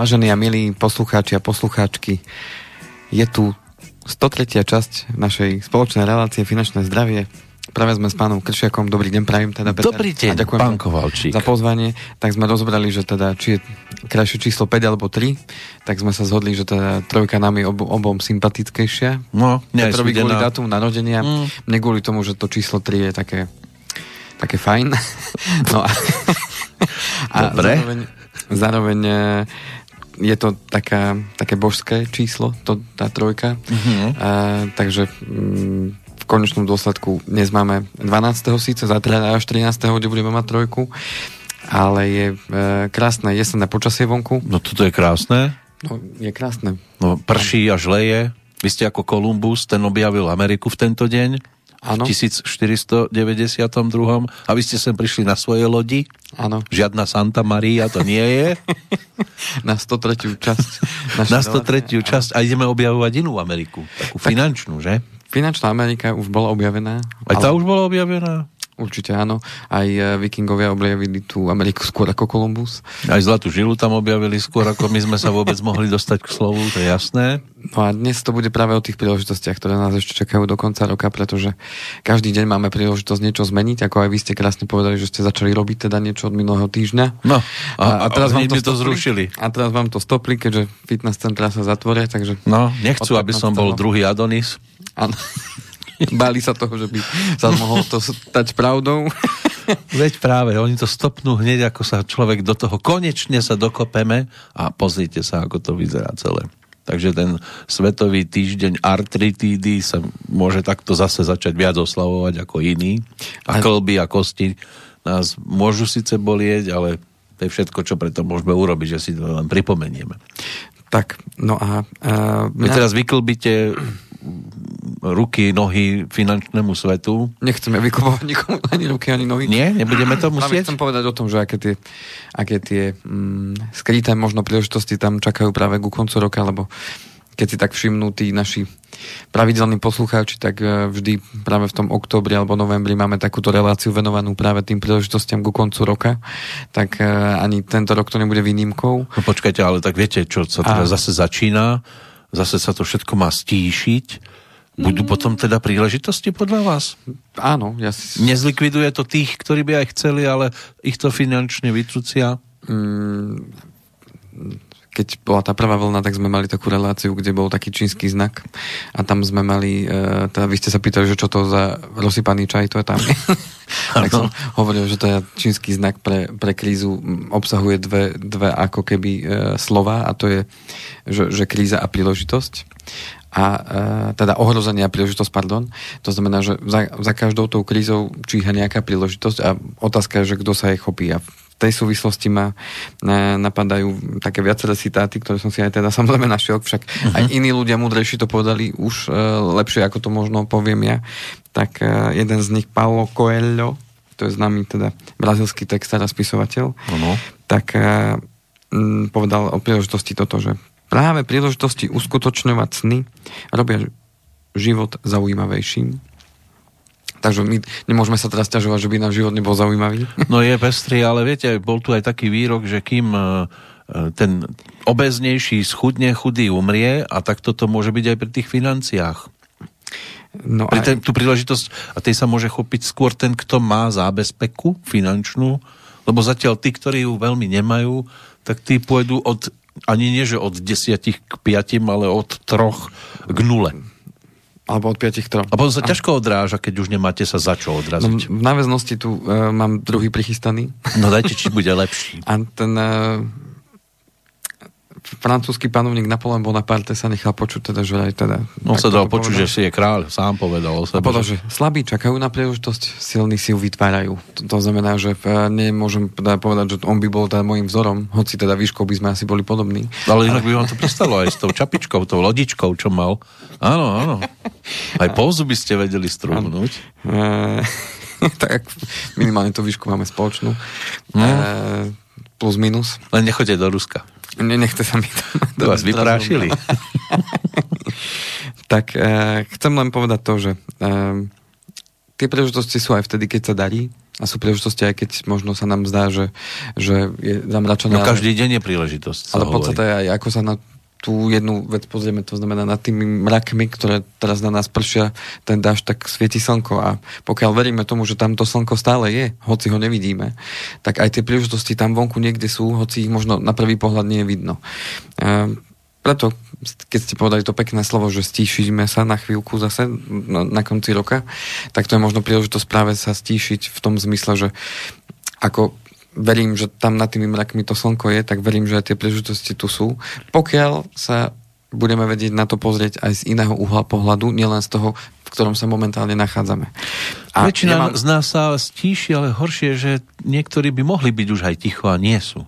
Vážení a milí poslucháči a poslucháčky, je tu 103. časť našej spoločnej relácie Finančné zdravie. Práve sme s pánom Kršiakom, dobrý deň, prajem teda Peter. Dobrý deň, a ďakujem pán Kovalčík. za pozvanie. Tak sme rozbrali, že teda či je krajšie číslo 5 alebo 3, tak sme sa zhodli, že teda trojka nám je ob, obom sympatickejšia. No, nie Prvý kvôli dátum narodenia, Mm. mne kvôli tomu, že to číslo 3 je také, také fajn. No a, a Dobre. zároveň, zároveň e, je to taká, také božské číslo, to, tá trojka. Mhm. A, takže mm, v konečnom dôsledku dnes máme 12. síce, zajtra až 13. kde budeme mať trojku, ale je e, krásne jesenné počasie vonku. No toto je krásne. No, je krásne. No, prší a žleje. Vy ste ako Kolumbus, ten objavil Ameriku v tento deň. Áno. V 1492. A vy ste sem prišli na svoje lodi. Áno, Žiadna Santa Maria to nie je. na 103. časť. Na relácie. 103. časť a ideme objavovať inú Ameriku. Takú finančnú, že? Finančná Amerika už bola objavená. Aj tá ale- už bola objavená? Určite áno. Aj e, vikingovia objavili tú Ameriku skôr ako Kolumbus. Aj Zlatú žilu tam objavili skôr, ako my sme sa vôbec mohli dostať k slovu, to je jasné. No a dnes to bude práve o tých príležitostiach, ktoré nás ešte čakajú do konca roka, pretože každý deň máme príležitosť niečo zmeniť, ako aj vy ste krásne povedali, že ste začali robiť teda niečo od minulého týždňa. No, a, a, teraz vám to, to stopli. zrušili. A teraz vám to stopli, keďže fitness centra sa zatvoria, takže No, nechcú, aby som bol 15. druhý Adonis. áno. Báli sa toho, že by sa mohol to stať pravdou. Veď práve, oni to stopnú hneď, ako sa človek do toho konečne sa dokopeme a pozrite sa, ako to vyzerá celé. Takže ten svetový týždeň artritídy sa môže takto zase začať viac oslavovať ako iný. A klby a kosti nás môžu síce bolieť, ale to je všetko, čo preto môžeme urobiť, že si to len pripomenieme. tak, no a... a Vy teraz vyklbíte ruky, nohy finančnému svetu. Nechceme vykopovať nikomu ani ruky, ani nohy. Nie? Nebudeme to musieť? chcem povedať o tom, že aké tie, aké tie mm, skryté možno príležitosti tam čakajú práve ku koncu roka, lebo keď si tak všimnú tí naši pravidelní poslucháči, tak e, vždy práve v tom októbri alebo novembri máme takúto reláciu venovanú práve tým príležitostiam ku koncu roka, tak e, ani tento rok to nebude výnimkou. No počkajte, ale tak viete, čo sa teraz A- zase začína, zase sa to všetko má stíšiť. Budú potom teda príležitosti podľa vás? Áno, ja si... Nezlikviduje to tých, ktorí by aj chceli, ale ich to finančne vytrucia? Mm, keď bola tá prvá vlna, tak sme mali takú reláciu, kde bol taký čínsky znak a tam sme mali, e, teda vy ste sa pýtali, že čo to za rozsypaný čaj, to je tam. tak som hovoril, že to je čínsky znak pre, pre krízu, obsahuje dve, dve ako keby e, slova a to je, že, že kríza a príležitosť a e, teda ohrozenie a príležitosť, pardon. To znamená, že za, za každou tou krízou číha nejaká príležitosť a otázka je, že kto sa jej chopí. A v tej súvislosti ma e, napadajú také viaceré citáty, ktoré som si aj teda samozrejme našiel, však uh-huh. aj iní ľudia múdrejší to povedali už e, lepšie, ako to možno poviem ja. Tak e, jeden z nich, Paulo Coelho, to je známy teda brazilský textár a spisovateľ, Ano. tak povedal o príležitosti toto, že práve príležitosti uskutočňovať sny robia život zaujímavejším. Takže my nemôžeme sa teraz ťažovať, že by náš život nebol zaujímavý. No je pestrý, ale viete, bol tu aj taký výrok, že kým e, e, ten obeznejší schudne, chudý umrie a tak toto môže byť aj pri tých financiách. No Pri a, ten, tú príležitosť, a tej sa môže chopiť skôr ten, kto má zábezpeku finančnú, lebo zatiaľ tí, ktorí ju veľmi nemajú, tak tí pôjdu od, ani nie, že od desiatich k piatim, ale od troch k nule. alebo od piatich trom. A potom sa ťažko odráža, keď už nemáte sa za čo No, odraziť. v náväznosti tu uh, mám druhý prichystaný. No dajte, či bude lepší. A ten uh, francúzsky panovník Napoleon Bonaparte sa nechal počuť teda, že aj teda... On sa dal počuť, povedal. že si je kráľ, sám povedal o A sebe. povedal, že- slabí čakajú na príležitosť, silní si ju vytvárajú. To, to znamená, že uh, nemôžem teda povedať, že on by bol teda môjim vzorom, hoci teda výškou by sme asi boli podobní. Ale inak by vám to pristalo aj s tou čapičkou, tou lodičkou, čo mal. Áno, áno. Aj pouzu by ste vedeli strúhnuť. Uh, tak minimálne tú výšku máme spoločnú. No. Uh, plus minus. Len nechoďte do Ruska. Ne, nechce sa mi. To vás vyprášili. tak uh, chcem len povedať to, že uh, tie príležitosti sú aj vtedy, keď sa darí a sú príležitosti, aj keď možno sa nám zdá, že, že je zamračené. No každý deň je príležitosť. Ale podstate aj ako sa na tú jednu vec pozrieme, to znamená nad tými mrakmi, ktoré teraz na nás pršia ten dáž, tak svieti slnko a pokiaľ veríme tomu, že tamto slnko stále je, hoci ho nevidíme, tak aj tie príležitosti tam vonku niekde sú, hoci ich možno na prvý pohľad nie je vidno. E, preto, keď ste povedali to pekné slovo, že stíšime sa na chvíľku zase na, na konci roka, tak to je možno príležitosť práve sa stíšiť v tom zmysle, že ako verím, že tam nad tými mrakmi to slnko je, tak verím, že aj tie príležitosti tu sú. Pokiaľ sa budeme vedieť na to pozrieť aj z iného uhla pohľadu, nielen z toho, v ktorom sa momentálne nachádzame. A Väčšina ja mám... z nás sa stíši, ale horšie, že niektorí by mohli byť už aj ticho a nie sú.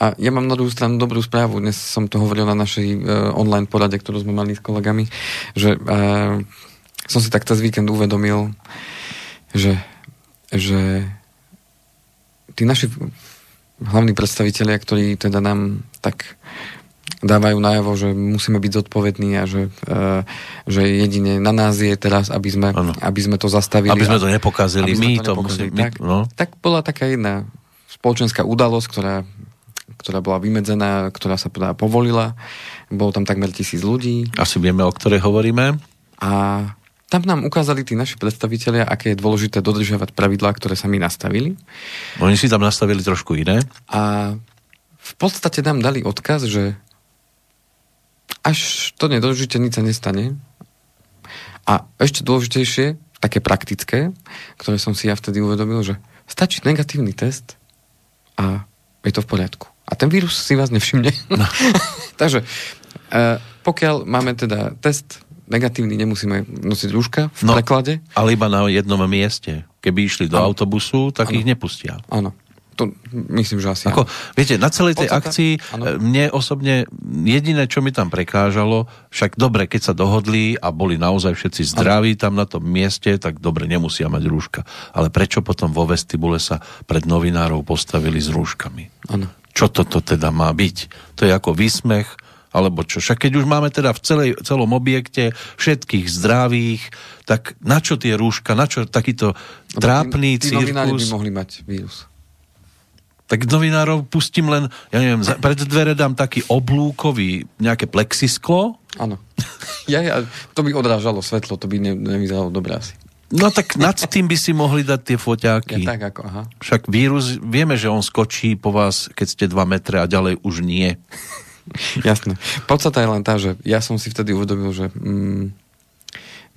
A ja mám na druhú stranu dobrú správu. Dnes som to hovoril na našej uh, online porade, ktorú sme mali s kolegami, že uh, som si tak cez víkend uvedomil, že, že tí naši hlavní predstavitelia, ktorí teda nám tak dávajú najavo, že musíme byť zodpovední a že, uh, že jedine na nás je teraz, aby sme, aby sme to zastavili. Aby sme to nepokazili. My to, to musíme... Tak, no. tak bola taká jedna spoločenská udalosť, ktorá, ktorá bola vymedzená, ktorá sa teda povolila. Bolo tam takmer tisíc ľudí. Asi vieme, o ktorej hovoríme. A tam nám ukázali tí naši predstavitelia, aké je dôležité dodržiavať pravidlá, ktoré sa my nastavili. Oni si tam nastavili trošku iné. A v podstate nám dali odkaz, že až to nedodržíte, nič sa nestane. A ešte dôležitejšie, také praktické, ktoré som si ja vtedy uvedomil, že stačí negatívny test a je to v poriadku. A ten vírus si vás nevšimne. No. Takže e, pokiaľ máme teda test negatívny, nemusíme nosiť rúška v no, preklade. Ale iba na jednom mieste. Keby išli do ano. autobusu, tak ano. ich nepustia. Áno. To myslím, že asi Ako, viete, na celej tej Podstate, akcii ano. E, mne osobne jediné, čo mi tam prekážalo, však dobre, keď sa dohodli a boli naozaj všetci zdraví ano. tam na tom mieste, tak dobre, nemusia mať rúška. Ale prečo potom vo vestibule sa pred novinárov postavili s rúškami? Ano. Čo toto teda má byť? To je ako výsmech alebo čo. Však keď už máme teda v celej, celom objekte všetkých zdravých, tak na čo tie rúška, na čo takýto trápny tí, tí cirkus? by mohli mať vírus. Tak novinárov pustím len, ja neviem, pred dvere dám taký oblúkový, nejaké plexisklo. Áno. Ja, ja, to by odrážalo svetlo, to by ne, nevyzeralo dobre asi. No tak nad tým by si mohli dať tie foťáky. Ja, tak ako, aha. Však vírus, vieme, že on skočí po vás, keď ste 2 metre a ďalej už nie. Jasné. Podstata je len tá, že ja som si vtedy uvedomil, že mm,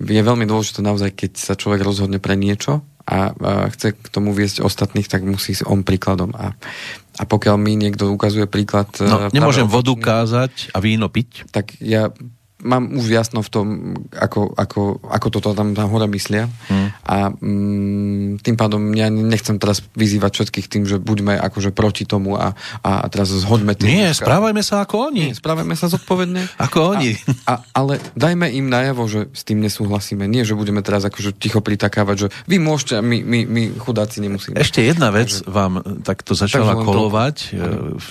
je veľmi dôležité naozaj, keď sa človek rozhodne pre niečo a, a chce k tomu viesť ostatných, tak musí si on príkladom. A, a pokiaľ mi niekto ukazuje príklad... No, nemôžem vodu kázať a víno piť. Tak ja mám už jasno v tom, ako, ako, ako toto tam, tam hore myslia. Hmm. A mm, tým pádom ja nechcem teraz vyzývať všetkých tým, že buďme akože proti tomu a, a teraz zhoďme tie... Nie, rúška. správajme sa ako oni. Nie, správajme sa zodpovedne. ako oni. A, a, ale dajme im najavo, že s tým nesúhlasíme. Nie, že budeme teraz akože ticho pritakávať, že vy môžete my, my, my chudáci nemusíme. Ešte jedna vec Takže, vám takto začala kolovať to... E, v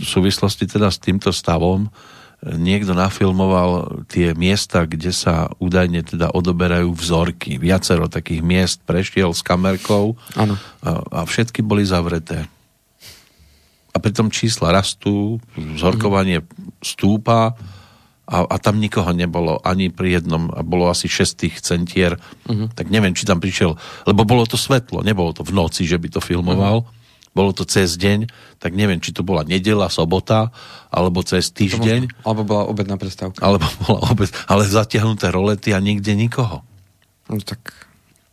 súvislosti teda s týmto stavom niekto nafilmoval tie miesta, kde sa údajne teda odoberajú vzorky. Viacero takých miest prešiel s kamerkou A, a všetky boli zavreté. A pritom čísla rastú, vzorkovanie stúpa a, a tam nikoho nebolo ani pri jednom, a bolo asi 6 tých centier, uh-huh. tak neviem, či tam prišiel, lebo bolo to svetlo, nebolo to v noci, že by to filmoval. Uh-huh bolo to cez deň, tak neviem, či to bola nedela, sobota, alebo cez týždeň. Možno, alebo bola obedná prestávka. Alebo bola obed, ale zatiahnuté rolety a nikde nikoho. No tak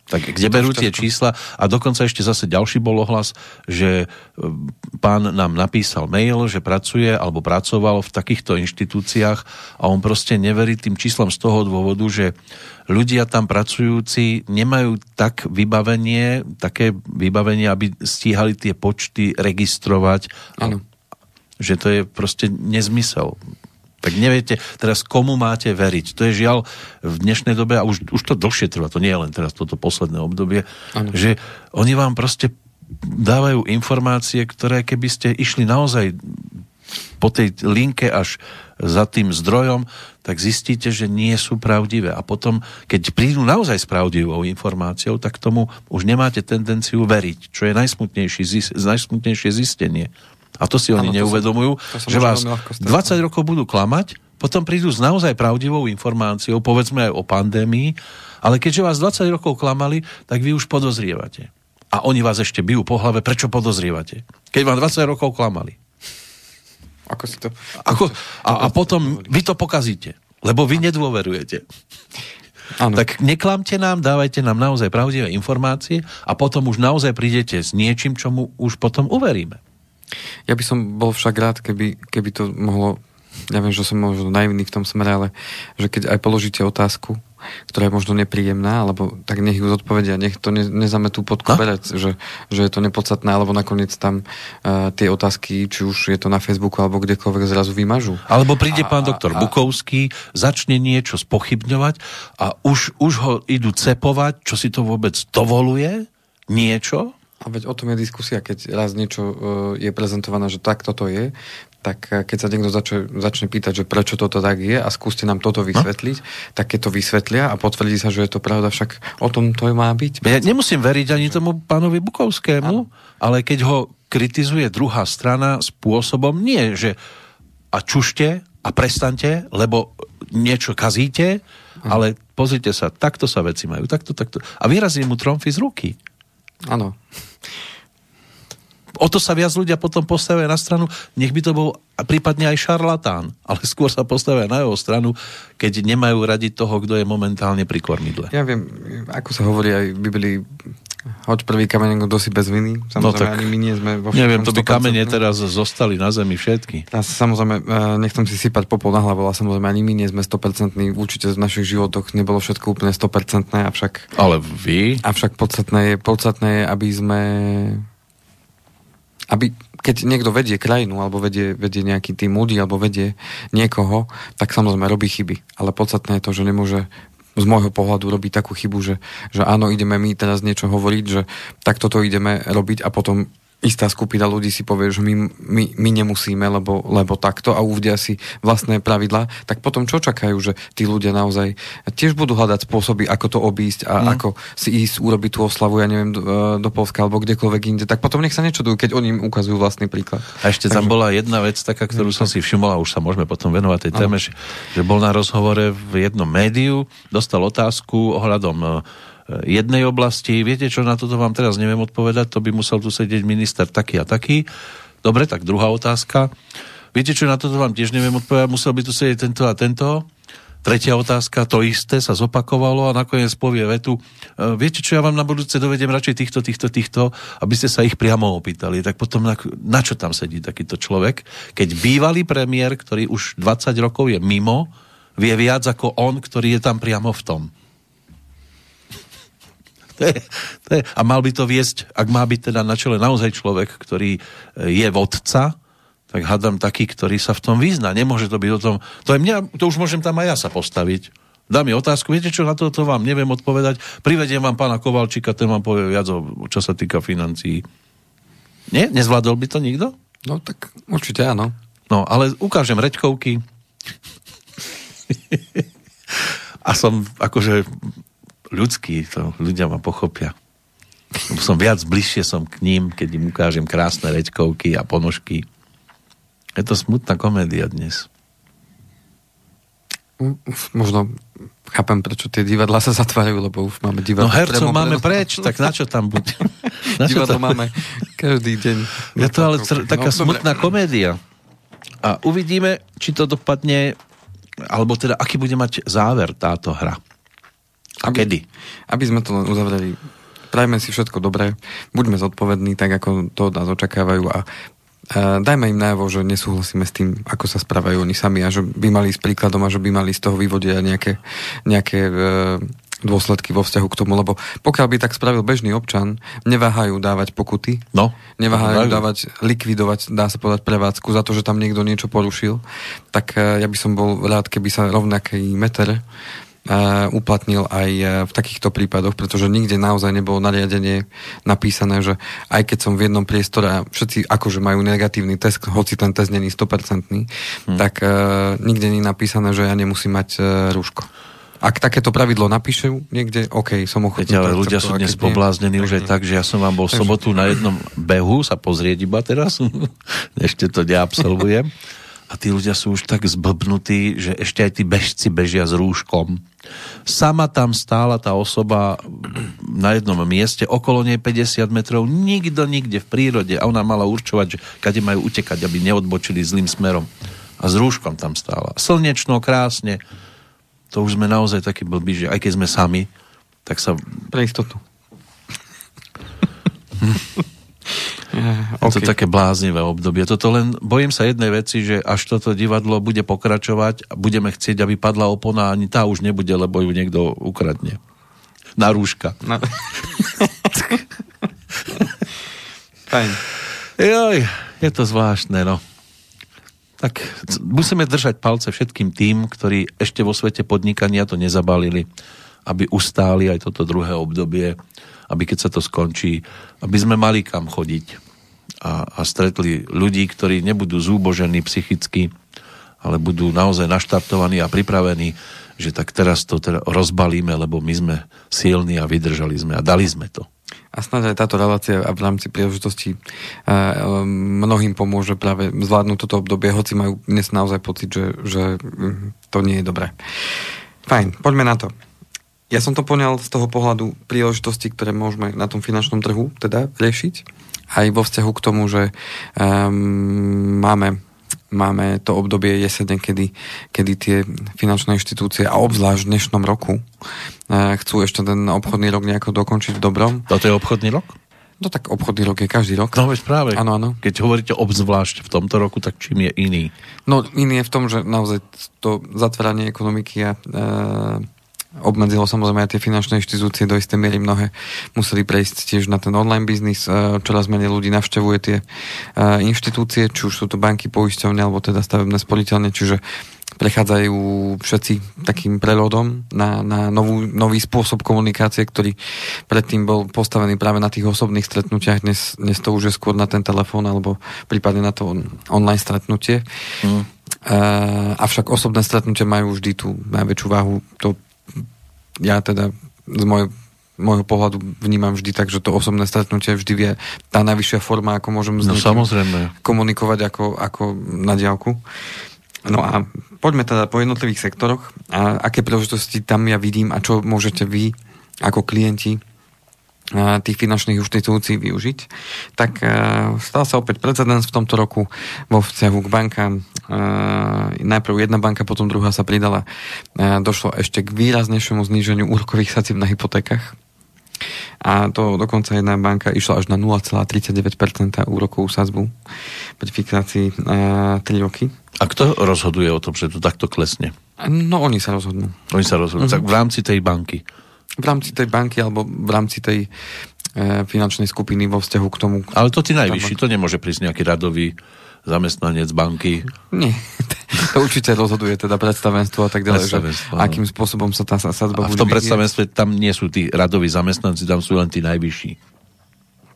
tak kde berú tie čísla a dokonca ešte zase ďalší bol ohlas, že e, pán nám napísal mail, že pracuje alebo pracoval v takýchto inštitúciách a on proste neverí tým číslam z toho dôvodu, že ľudia tam pracujúci nemajú tak vybavenie, také vybavenie, aby stíhali tie počty registrovať. Ano. Že to je proste nezmysel. Tak neviete teraz, komu máte veriť. To je žiaľ v dnešnej dobe, a už, už to dlhšie trvá, to nie je len teraz toto posledné obdobie, ano. že oni vám proste dávajú informácie, ktoré keby ste išli naozaj po tej linke až za tým zdrojom, tak zistíte, že nie sú pravdivé. A potom, keď prídu naozaj s pravdivou informáciou, tak tomu už nemáte tendenciu veriť, čo je najsmutnejšie, najsmutnejšie zistenie. A to si oni ano, neuvedomujú, že vás 20 rokov budú klamať, potom prídu s naozaj pravdivou informáciou, povedzme aj o pandémii, ale keďže vás 20 rokov klamali, tak vy už podozrievate. A oni vás ešte bijú po hlave, prečo podozrievate? Keď vám 20 rokov klamali. Ako si to... Ako, a, a potom vy to pokazíte, lebo vy nedôverujete. Ano. Tak neklamte nám, dávajte nám naozaj pravdivé informácie a potom už naozaj prídete s niečím, čomu už potom uveríme. Ja by som bol však rád, keby, keby to mohlo ja viem, že som možno naivný v tom smere, ale že keď aj položíte otázku, ktorá je možno nepríjemná, alebo tak nech ju zodpovedia, nech to ne, nezametú pod koberec, že, že je to nepodstatné, alebo nakoniec tam uh, tie otázky, či už je to na Facebooku alebo kdekoľvek zrazu vymažú. Alebo príde a, pán doktor a, Bukovský, začne niečo spochybňovať a už, už ho idú cepovať, čo si to vôbec dovoluje, niečo, a veď o tom je diskusia, keď raz niečo uh, je prezentované, že tak toto je, tak eh, keď sa niekto začne, začne pýtať, že prečo toto tak je a skúste nám toto no. vysvetliť, no? tak keď to vysvetlia a potvrdí sa, že je to pravda, však o tom to má byť. Ja nemusím veriť ani tomu pánovi Bukovskému, ano. ale keď ho kritizuje druhá strana spôsobom, nie, že a čušte a prestante, lebo niečo kazíte, ano. ale pozrite sa, takto sa veci majú, takto, takto. A vyrazí mu tromfy z ruky. Áno o to sa viac ľudia potom postavia na stranu, nech by to bol prípadne aj šarlatán, ale skôr sa postavia na jeho stranu, keď nemajú radi toho, kto je momentálne pri kormidle. Ja viem, ako sa hovorí aj v Biblii, hoď prvý kameň, kto si bez viny. Samozrejme, no tak, ani my nie sme vo Neviem, to by kamene teraz zostali na zemi všetky. Ja samozrejme, e, nechcem si sypať popol na hlavu, ale samozrejme ani my nie sme 100%. Určite v našich životoch nebolo všetko úplne 100%, avšak... Ale vy? Avšak podstatné je, podstatné je, aby sme aby keď niekto vedie krajinu, alebo vedie, vedie nejaký tým ľudí, alebo vedie niekoho, tak samozrejme robí chyby. Ale podstatné je to, že nemôže z môjho pohľadu robiť takú chybu, že, že áno, ideme my teraz niečo hovoriť, že takto to ideme robiť a potom istá skupina ľudí si povie, že my, my, my nemusíme, lebo, lebo takto a uvidia si vlastné pravidlá, tak potom čo čakajú, že tí ľudia naozaj tiež budú hľadať spôsoby, ako to obísť a mm. ako si ísť urobiť tú oslavu, ja neviem, do, e, do Polska alebo kdekoľvek inde, tak potom nech sa nečudujú, keď oni im ukazujú vlastný príklad. A ešte Takže... tam bola jedna vec taká, ktorú som si všimol a už sa môžeme potom venovať tej téme, že, že bol na rozhovore v jednom médiu, dostal otázku ohľadom jednej oblasti. Viete čo, na toto vám teraz neviem odpovedať, to by musel tu sedieť minister taký a taký. Dobre, tak druhá otázka. Viete čo, na toto vám tiež neviem odpovedať, musel by tu sedieť tento a tento. Tretia otázka, to isté sa zopakovalo a nakoniec povie vetu, e, viete čo, ja vám na budúce dovedem radšej týchto, týchto, týchto, aby ste sa ich priamo opýtali. Tak potom na, na čo tam sedí takýto človek, keď bývalý premiér, ktorý už 20 rokov je mimo, vie viac ako on, ktorý je tam priamo v tom to je, to je, a mal by to viesť, ak má byť teda na čele naozaj človek, ktorý e, je vodca, tak hádam taký, ktorý sa v tom vyzná. Nemôže to byť o tom... To, je mňa, to už môžem tam aj ja sa postaviť. Dá mi otázku, viete čo, na toto vám neviem odpovedať. Privediem vám pána Kovalčíka, ten vám povie viac, čo sa týka financií. Nie? Nezvládol by to nikto? No tak určite áno. No, ale ukážem reďkovky. a som akože ľudský, to ľudia ma pochopia. Som viac bližšie som k ním, keď im ukážem krásne reďkovky a ponožky. Je to smutná komédia dnes. Možno chápem, prečo tie divadla sa zatvárajú, lebo už máme divadlo. No hercov máme preč, tak na čo tam bude? divadlo tam... máme každý deň. Je to ale tr- taká no, smutná dobre. komédia. A uvidíme, či to dopadne, alebo teda, aký bude mať záver táto hra. A aby, kedy? Aby sme to uzavreli. Prajme si všetko dobré, buďme zodpovední, tak ako to od nás očakávajú a Uh, dajme im najavo, že nesúhlasíme s tým, ako sa správajú oni sami a že by mali s príkladom a že by mali z toho vyvodiť nejaké, nejaké uh, dôsledky vo vzťahu k tomu, lebo pokiaľ by tak spravil bežný občan, neváhajú dávať pokuty, no, neváhajú dávať, likvidovať, dá sa povedať, prevádzku za to, že tam niekto niečo porušil, tak uh, ja by som bol rád, keby sa rovnaký meter uplatnil aj v takýchto prípadoch, pretože nikde naozaj nebolo nariadenie napísané, že aj keď som v jednom priestore a všetci akože majú negatívny test, hoci ten test není 100%, hmm. tak uh, nikde nie je napísané, že ja nemusím mať uh, rúško. Ak takéto pravidlo napíšu niekde, OK, som ochotný. Veď, ale ľudia sú dnes pobláznení už aj tak, že ja som vám bol v sobotu na jednom behu sa pozrieť iba teraz. Ešte to neabsolvujem. A tí ľudia sú už tak zblbnutí, že ešte aj tí bežci bežia s rúškom. Sama tam stála tá osoba na jednom mieste, okolo nej 50 metrov, nikto nikde v prírode a ona mala určovať, že kade majú utekať, aby neodbočili zlým smerom. A s rúškom tam stála. Slnečno, krásne to už sme naozaj takí blbí, že aj keď sme sami, tak sa... Pre istotu. Je to také bláznivé obdobie. Toto len, bojím sa jednej veci, že až toto divadlo bude pokračovať a budeme chcieť, aby padla opona, ani tá už nebude, lebo ju niekto ukradne. Na rúška. Na... Fajn. Joj, je to zvláštne, no tak musíme držať palce všetkým tým, ktorí ešte vo svete podnikania to nezabalili, aby ustáli aj toto druhé obdobie, aby keď sa to skončí, aby sme mali kam chodiť a, a stretli ľudí, ktorí nebudú zúbožení psychicky, ale budú naozaj naštartovaní a pripravení, že tak teraz to teda rozbalíme, lebo my sme silní a vydržali sme a dali sme to. A snáď aj táto relácia v rámci príležitosti e, mnohým pomôže práve zvládnuť toto obdobie, hoci majú dnes naozaj pocit, že, že mm, to nie je dobré. Fajn, poďme na to. Ja som to poňal z toho pohľadu príležitosti, ktoré môžeme na tom finančnom trhu teda riešiť, aj vo vzťahu k tomu, že um, máme máme to obdobie jesene, kedy, kedy tie finančné inštitúcie a obzvlášť v dnešnom roku e, chcú ešte ten obchodný rok nejako dokončiť v dobrom. Toto je obchodný rok? No tak obchodný rok je každý rok. No veď práve. Áno, áno. Keď hovoríte obzvlášť v tomto roku, tak čím je iný? No iný je v tom, že naozaj to zatváranie ekonomiky a e, obmedzilo samozrejme aj tie finančné inštitúcie do istej miery mnohé museli prejsť tiež na ten online biznis. E, čoraz menej ľudí navštevuje tie e, inštitúcie, či už sú to banky, poisťovne alebo teda stavebné spoliteľne, čiže prechádzajú všetci takým prerodom na, na novú, nový spôsob komunikácie, ktorý predtým bol postavený práve na tých osobných stretnutiach. Dnes, dnes to už je skôr na ten telefón alebo prípadne na to online stretnutie. Mm. Uh, avšak osobné stretnutie majú vždy tú najväčšiu váhu. To ja teda z môjho môjho pohľadu vnímam vždy tak, že to osobné stretnutie vždy vie tá najvyššia forma, ako môžem s no, samozrejme. komunikovať ako, ako na diálku. No a poďme teda po jednotlivých sektoroch a aké príležitosti tam ja vidím a čo môžete vy ako klienti tých finančných inštitúcií využiť, tak stal sa opäť precedens v tomto roku vo vzťahu k bankám. Najprv jedna banka, potom druhá sa pridala. Došlo ešte k výraznejšiemu zníženiu úrokových sadzieb na hypotékach. A to dokonca jedna banka išla až na 0,39% úrokovú sadzbu pri fixácii 3 roky. A kto rozhoduje o tom, že to takto klesne? No oni sa rozhodnú. Oni sa rozhodnú. Uh-huh. Tak v rámci tej banky v rámci tej banky alebo v rámci tej e, finančnej skupiny vo vzťahu k tomu. Ale to ty najvyšší, to nemôže prísť nejaký radový zamestnanec banky. Nie, to určite rozhoduje teda predstavenstvo a tak ďalej, že akým spôsobom sa tá sadzba A v tom predstavenstve tam nie sú tí radoví zamestnanci, tam sú len tí najvyšší.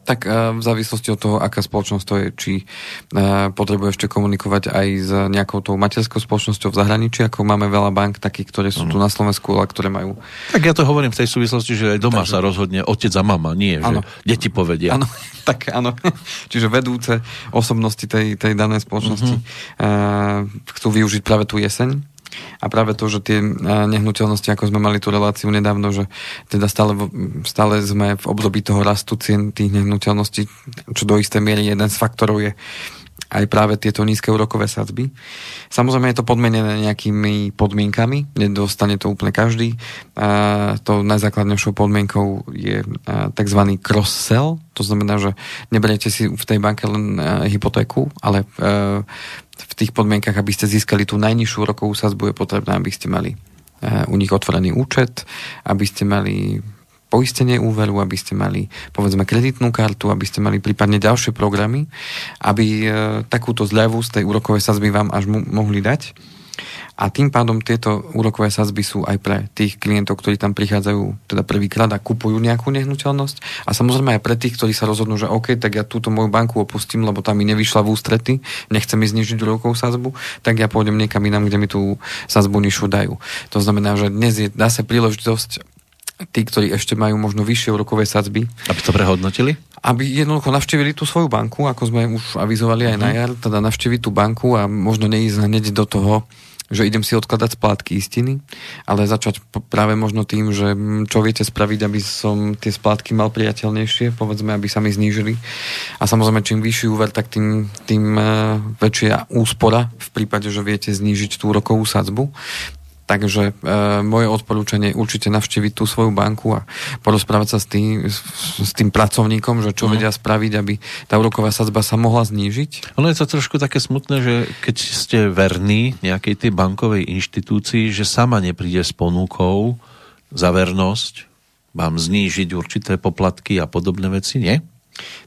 Tak eh, v závislosti od toho, aká spoločnosť to je, či eh, potrebuje ešte komunikovať aj s nejakou tou materskou spoločnosťou v zahraničí, ako máme veľa bank takých, ktoré sú tu mhm. na Slovensku, a ktoré majú... Tak ja to hovorím v tej súvislosti, že aj doma Takže... sa rozhodne otec a mama, nie, ano. že deti povedia. Áno, tak áno. Čiže vedúce osobnosti tej, tej danej spoločnosti uh-huh. chcú využiť práve tú jeseň a práve to, že tie e, nehnuteľnosti, ako sme mali tú reláciu nedávno, že teda stále, stále sme v období toho rastu cien tých nehnuteľností, čo do istej miery jeden z faktorov je aj práve tieto nízke úrokové sadzby. Samozrejme je to podmenené nejakými podmienkami, nedostane to úplne každý. A to najzákladnejšou podmienkou je tzv. cross-sell, to znamená, že neberiete si v tej banke len hypotéku, ale v tých podmienkach, aby ste získali tú najnižšiu úrokovú sadzbu, je potrebné, aby ste mali u nich otvorený účet, aby ste mali poistenie úveru, aby ste mali povedzme kreditnú kartu, aby ste mali prípadne ďalšie programy, aby e, takúto zľavu z tej úrokovej sazby vám až mu, mohli dať. A tým pádom tieto úrokové sadzby sú aj pre tých klientov, ktorí tam prichádzajú teda prvýkrát a kupujú nejakú nehnuteľnosť. A samozrejme aj pre tých, ktorí sa rozhodnú, že OK, tak ja túto moju banku opustím, lebo tam mi nevyšla v ústrety, nechcem mi znižiť úrokovú sadzbu, tak ja pôjdem niekam inám, kde mi tú sadzbu nižšiu dajú. To znamená, že dnes je, dá sa príležitosť tí, ktorí ešte majú možno vyššie úrokové sadzby. Aby to prehodnotili? Aby jednoducho navštívili tú svoju banku, ako sme už avizovali aj uh-huh. na jar, teda navštíviť tú banku a možno neísť hneď do toho, že idem si odkladať splátky istiny, ale začať práve možno tým, že čo viete spraviť, aby som tie splátky mal priateľnejšie, povedzme, aby sa mi znížili. A samozrejme, čím vyšší úver, tak tým, tým e, väčšia úspora v prípade, že viete znížiť tú rokovú sadzbu. Takže e, moje odporúčanie je určite navštíviť tú svoju banku a porozprávať sa s tým, s, s tým pracovníkom, že čo mm. vedia spraviť, aby tá úroková sadzba sa mohla znížiť. Ono je to trošku také smutné, že keď ste verní nejakej tej bankovej inštitúcii, že sama nepríde s ponukou za vernosť, mám znížiť určité poplatky a podobné veci, nie?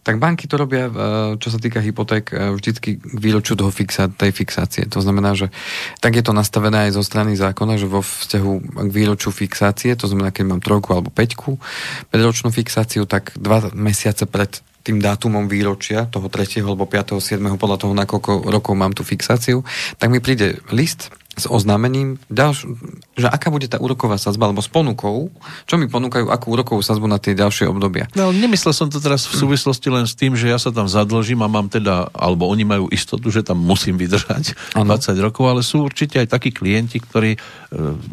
Tak banky to robia, e, čo sa týka hypoték, e, vždycky k výročiu toho fixa, tej fixácie. To znamená, že tak je to nastavené aj zo strany zákona, že vo vzťahu k výročiu fixácie, to znamená, keď mám trojku alebo peťku, 5 fixáciu, tak dva mesiace pred tým dátumom výročia, toho 3. alebo 5. 7. podľa toho, na koľko rokov mám tú fixáciu, tak mi príde list, s oznámením, ďalš- že aká bude tá úroková sazba, alebo s ponukou, čo mi ponúkajú, akú úrokovú sazbu na tie ďalšie obdobia. No, nemyslel som to teraz v súvislosti len s tým, že ja sa tam zadlžím a mám teda, alebo oni majú istotu, že tam musím vydržať ano. 20 rokov, ale sú určite aj takí klienti, ktorí e,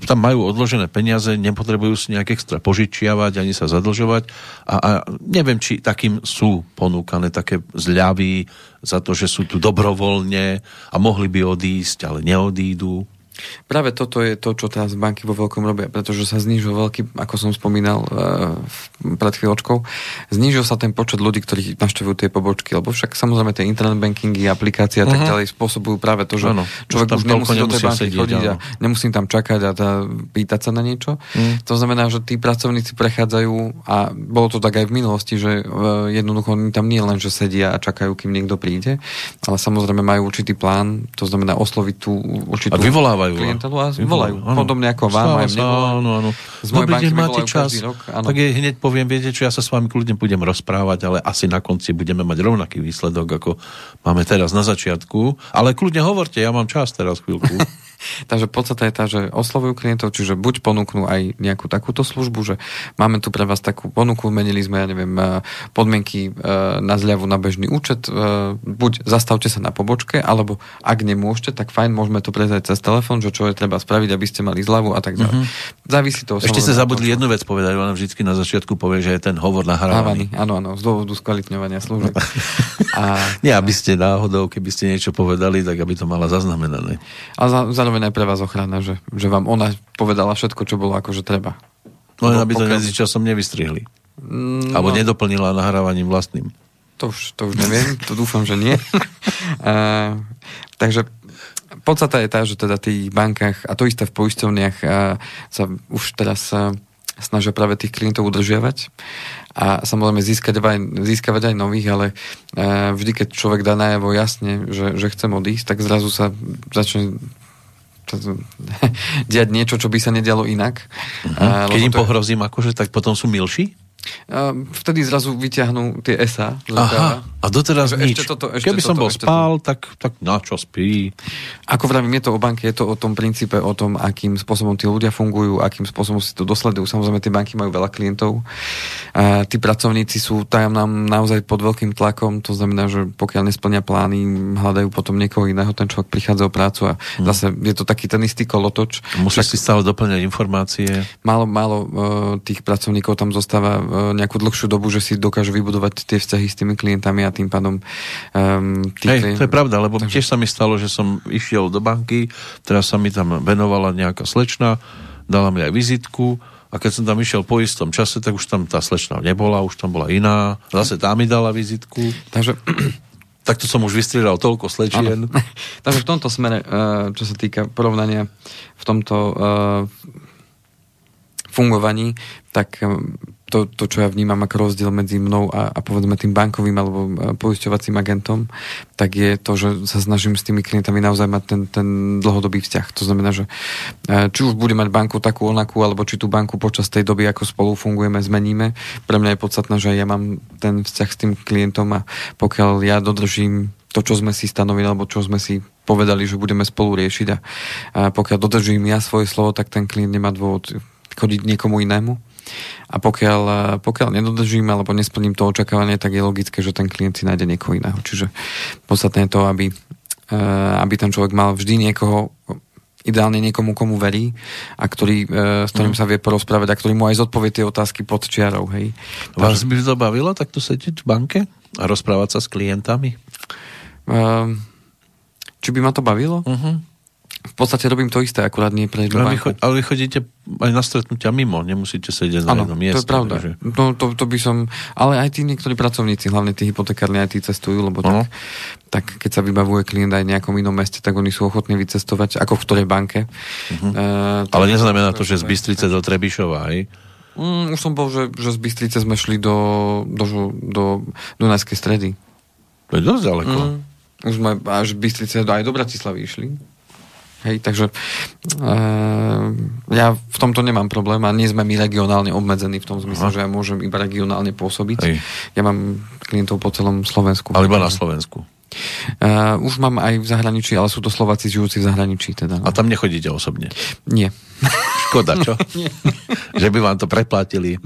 tam majú odložené peniaze, nepotrebujú si nejak extra požičiavať, ani sa zadlžovať a, a neviem, či takým sú ponúkané také zľavy za to, že sú tu dobrovoľne a mohli by odísť, ale neodídu. Práve toto je to, čo teraz banky vo veľkom robia, pretože sa znižil veľký, ako som spomínal uh, pred chvíľočkou, znižil sa ten počet ľudí, ktorí navštevujú tie pobočky, lebo však samozrejme tie internet bankingy, aplikácie a tak uh-huh. ďalej spôsobujú práve to, že ano, človek už nemusí do tej banky sedieť, chodiť áno. a nemusím tam čakať a tá, pýtať sa na niečo. Uh-huh. To znamená, že tí pracovníci prechádzajú a bolo to tak aj v minulosti, že uh, jednoducho tam nie len, že sedia a čakajú, kým niekto príde, ale samozrejme majú určitý plán, to znamená osloviť tú určitú... A volávajú. Klientelu a volajú. Áno. Podobne ako vám, aj mne áno, áno. Z mojej Dobrý deň, máte čas. Rok, Tak je, hneď poviem, viete čo, ja sa s vami kľudne budem rozprávať, ale asi na konci budeme mať rovnaký výsledok, ako máme teraz na začiatku. Ale kľudne hovorte, ja mám čas teraz chvíľku. Takže podstata je tá, že oslovujú klientov, čiže buď ponúknú aj nejakú takúto službu, že máme tu pre vás takú ponuku, menili sme, ja neviem, eh, podmienky eh, na zľavu na bežný účet, eh, buď zastavte sa na pobočke, alebo ak nemôžete, tak fajn, môžeme to prezať cez telefón, že čo je treba spraviť, aby ste mali zľavu a tak ďalej. Mm-hmm. Závisí to. Ešte ste zabudli jednu vec povedať, ona vždy na začiatku povie, že je ten hovor nahrávaný. Áno, áno, z dôvodu skvalitňovania služieb. a... Nie, aby ste náhodou, keby ste niečo povedali, tak aby to mala zaznamenané. A za, zároveň aj pre vás ochrana, že, že vám ona povedala všetko, čo bolo akože treba. No aby to medzi časom nevystrihli. No, Alebo nedoplnila nahrávaním vlastným. To už, to už neviem, to dúfam, že nie. uh, takže podstata je tá, že teda tých bankách a to isté v poisťovniach sa už teraz snažia práve tých klientov udržiavať a samozrejme získať aj, získavať aj nových, ale vždy, keď človek dá najavo jasne, že, že chcem odísť, tak zrazu sa začne diať niečo, čo by sa nedialo inak. Uh-huh. Keď im pohrozím akože, tak potom sú milší? Vtedy zrazu vyťahnú tie SA. Aha, a doteraz nič. Ešte toto, ešte Keby toto, som bol spál, to... tak, tak na čo spí? Ako vravím, je to o banke, je to o tom princípe, o tom, akým spôsobom tí ľudia fungujú, akým spôsobom si to dosledujú. Samozrejme, tie banky majú veľa klientov. A tí pracovníci sú tam nám naozaj pod veľkým tlakom, to znamená, že pokiaľ nesplnia plány, hľadajú potom niekoho iného, ten človek prichádza o prácu a hmm. zase je to taký ten istý kolotoč. Musíš si stále doplňať informácie. Málo, málo uh, tých pracovníkov tam zostáva E, nejakú dlhšiu dobu, že si dokážu vybudovať tie vzťahy s tými klientami a tým pádom... Um, Hej, klient... to je pravda, lebo Takže... tiež sa mi stalo, že som išiel do banky, teraz sa mi tam venovala nejaká slečna, dala mi aj vizitku a keď som tam išiel po istom čase, tak už tam tá slečna nebola, už tam bola iná, zase tá mi dala vizitku. Takže Takto som už vystrieľal toľko slečien. Takže v tomto smere, e, čo sa týka porovnania v tomto e, fungovaní, tak to, to, čo ja vnímam ako rozdiel medzi mnou a, a povedzme tým bankovým alebo e, poisťovacím agentom, tak je to, že sa snažím s tými klientami naozaj mať ten, ten dlhodobý vzťah. To znamená, že e, či už bude mať banku takú onakú, alebo či tú banku počas tej doby, ako spolu fungujeme, zmeníme. Pre mňa je podstatné, že ja mám ten vzťah s tým klientom a pokiaľ ja dodržím to, čo sme si stanovili, alebo čo sme si povedali, že budeme spolu riešiť a, a pokiaľ dodržím ja svoje slovo, tak ten klient nemá dôvod chodiť niekomu inému. A pokiaľ, pokiaľ nedodržím alebo nesplním to očakávanie, tak je logické, že ten klient si nájde niekoho iného. Čiže podstatné je to, aby, aby ten človek mal vždy niekoho, ideálne niekomu, komu verí a ktorý, s ktorým mm. sa vie porozprávať a ktorý mu aj zodpovie tie otázky pod čiarou. Hej. Vás by to bavilo takto sedieť v banke a rozprávať sa s klientami? Uh, či by ma to bavilo? Uh-huh. V podstate robím to isté, akurát nie pre jednu ale, vy, ale vy chodíte aj na stretnutia mimo, nemusíte sedieť na jednom mieste. to je pravda. Takže... No, to, to by som... Ale aj tí niektorí pracovníci, hlavne tí hypotekárni, aj tí cestujú, lebo tak, tak keď sa vybavuje klient aj v nejakom inom meste, tak oni sú ochotní vycestovať, ako v ktorej banke. Uh-huh. Uh, ale neznamená to, že z Bystrice do Trebišova, aj? Mm, už som bol, že, že z Bystrice sme šli do, do, do Dunajskej stredy. To je dosť ďaleko. Mm. Už sme až Bystrice aj do Bratislavy išli. Hej, takže e, ja v tomto nemám problém a nie sme my regionálne obmedzení v tom zmysle, Aha. že ja môžem iba regionálne pôsobiť. Hej. Ja mám klientov po celom Slovensku. Ale iba na Slovensku. Uh, už mám aj v zahraničí, ale sú to Slováci žijúci v zahraničí. Teda, no. A tam nechodíte osobne? Nie. Škoda, čo? Že by vám to preplatili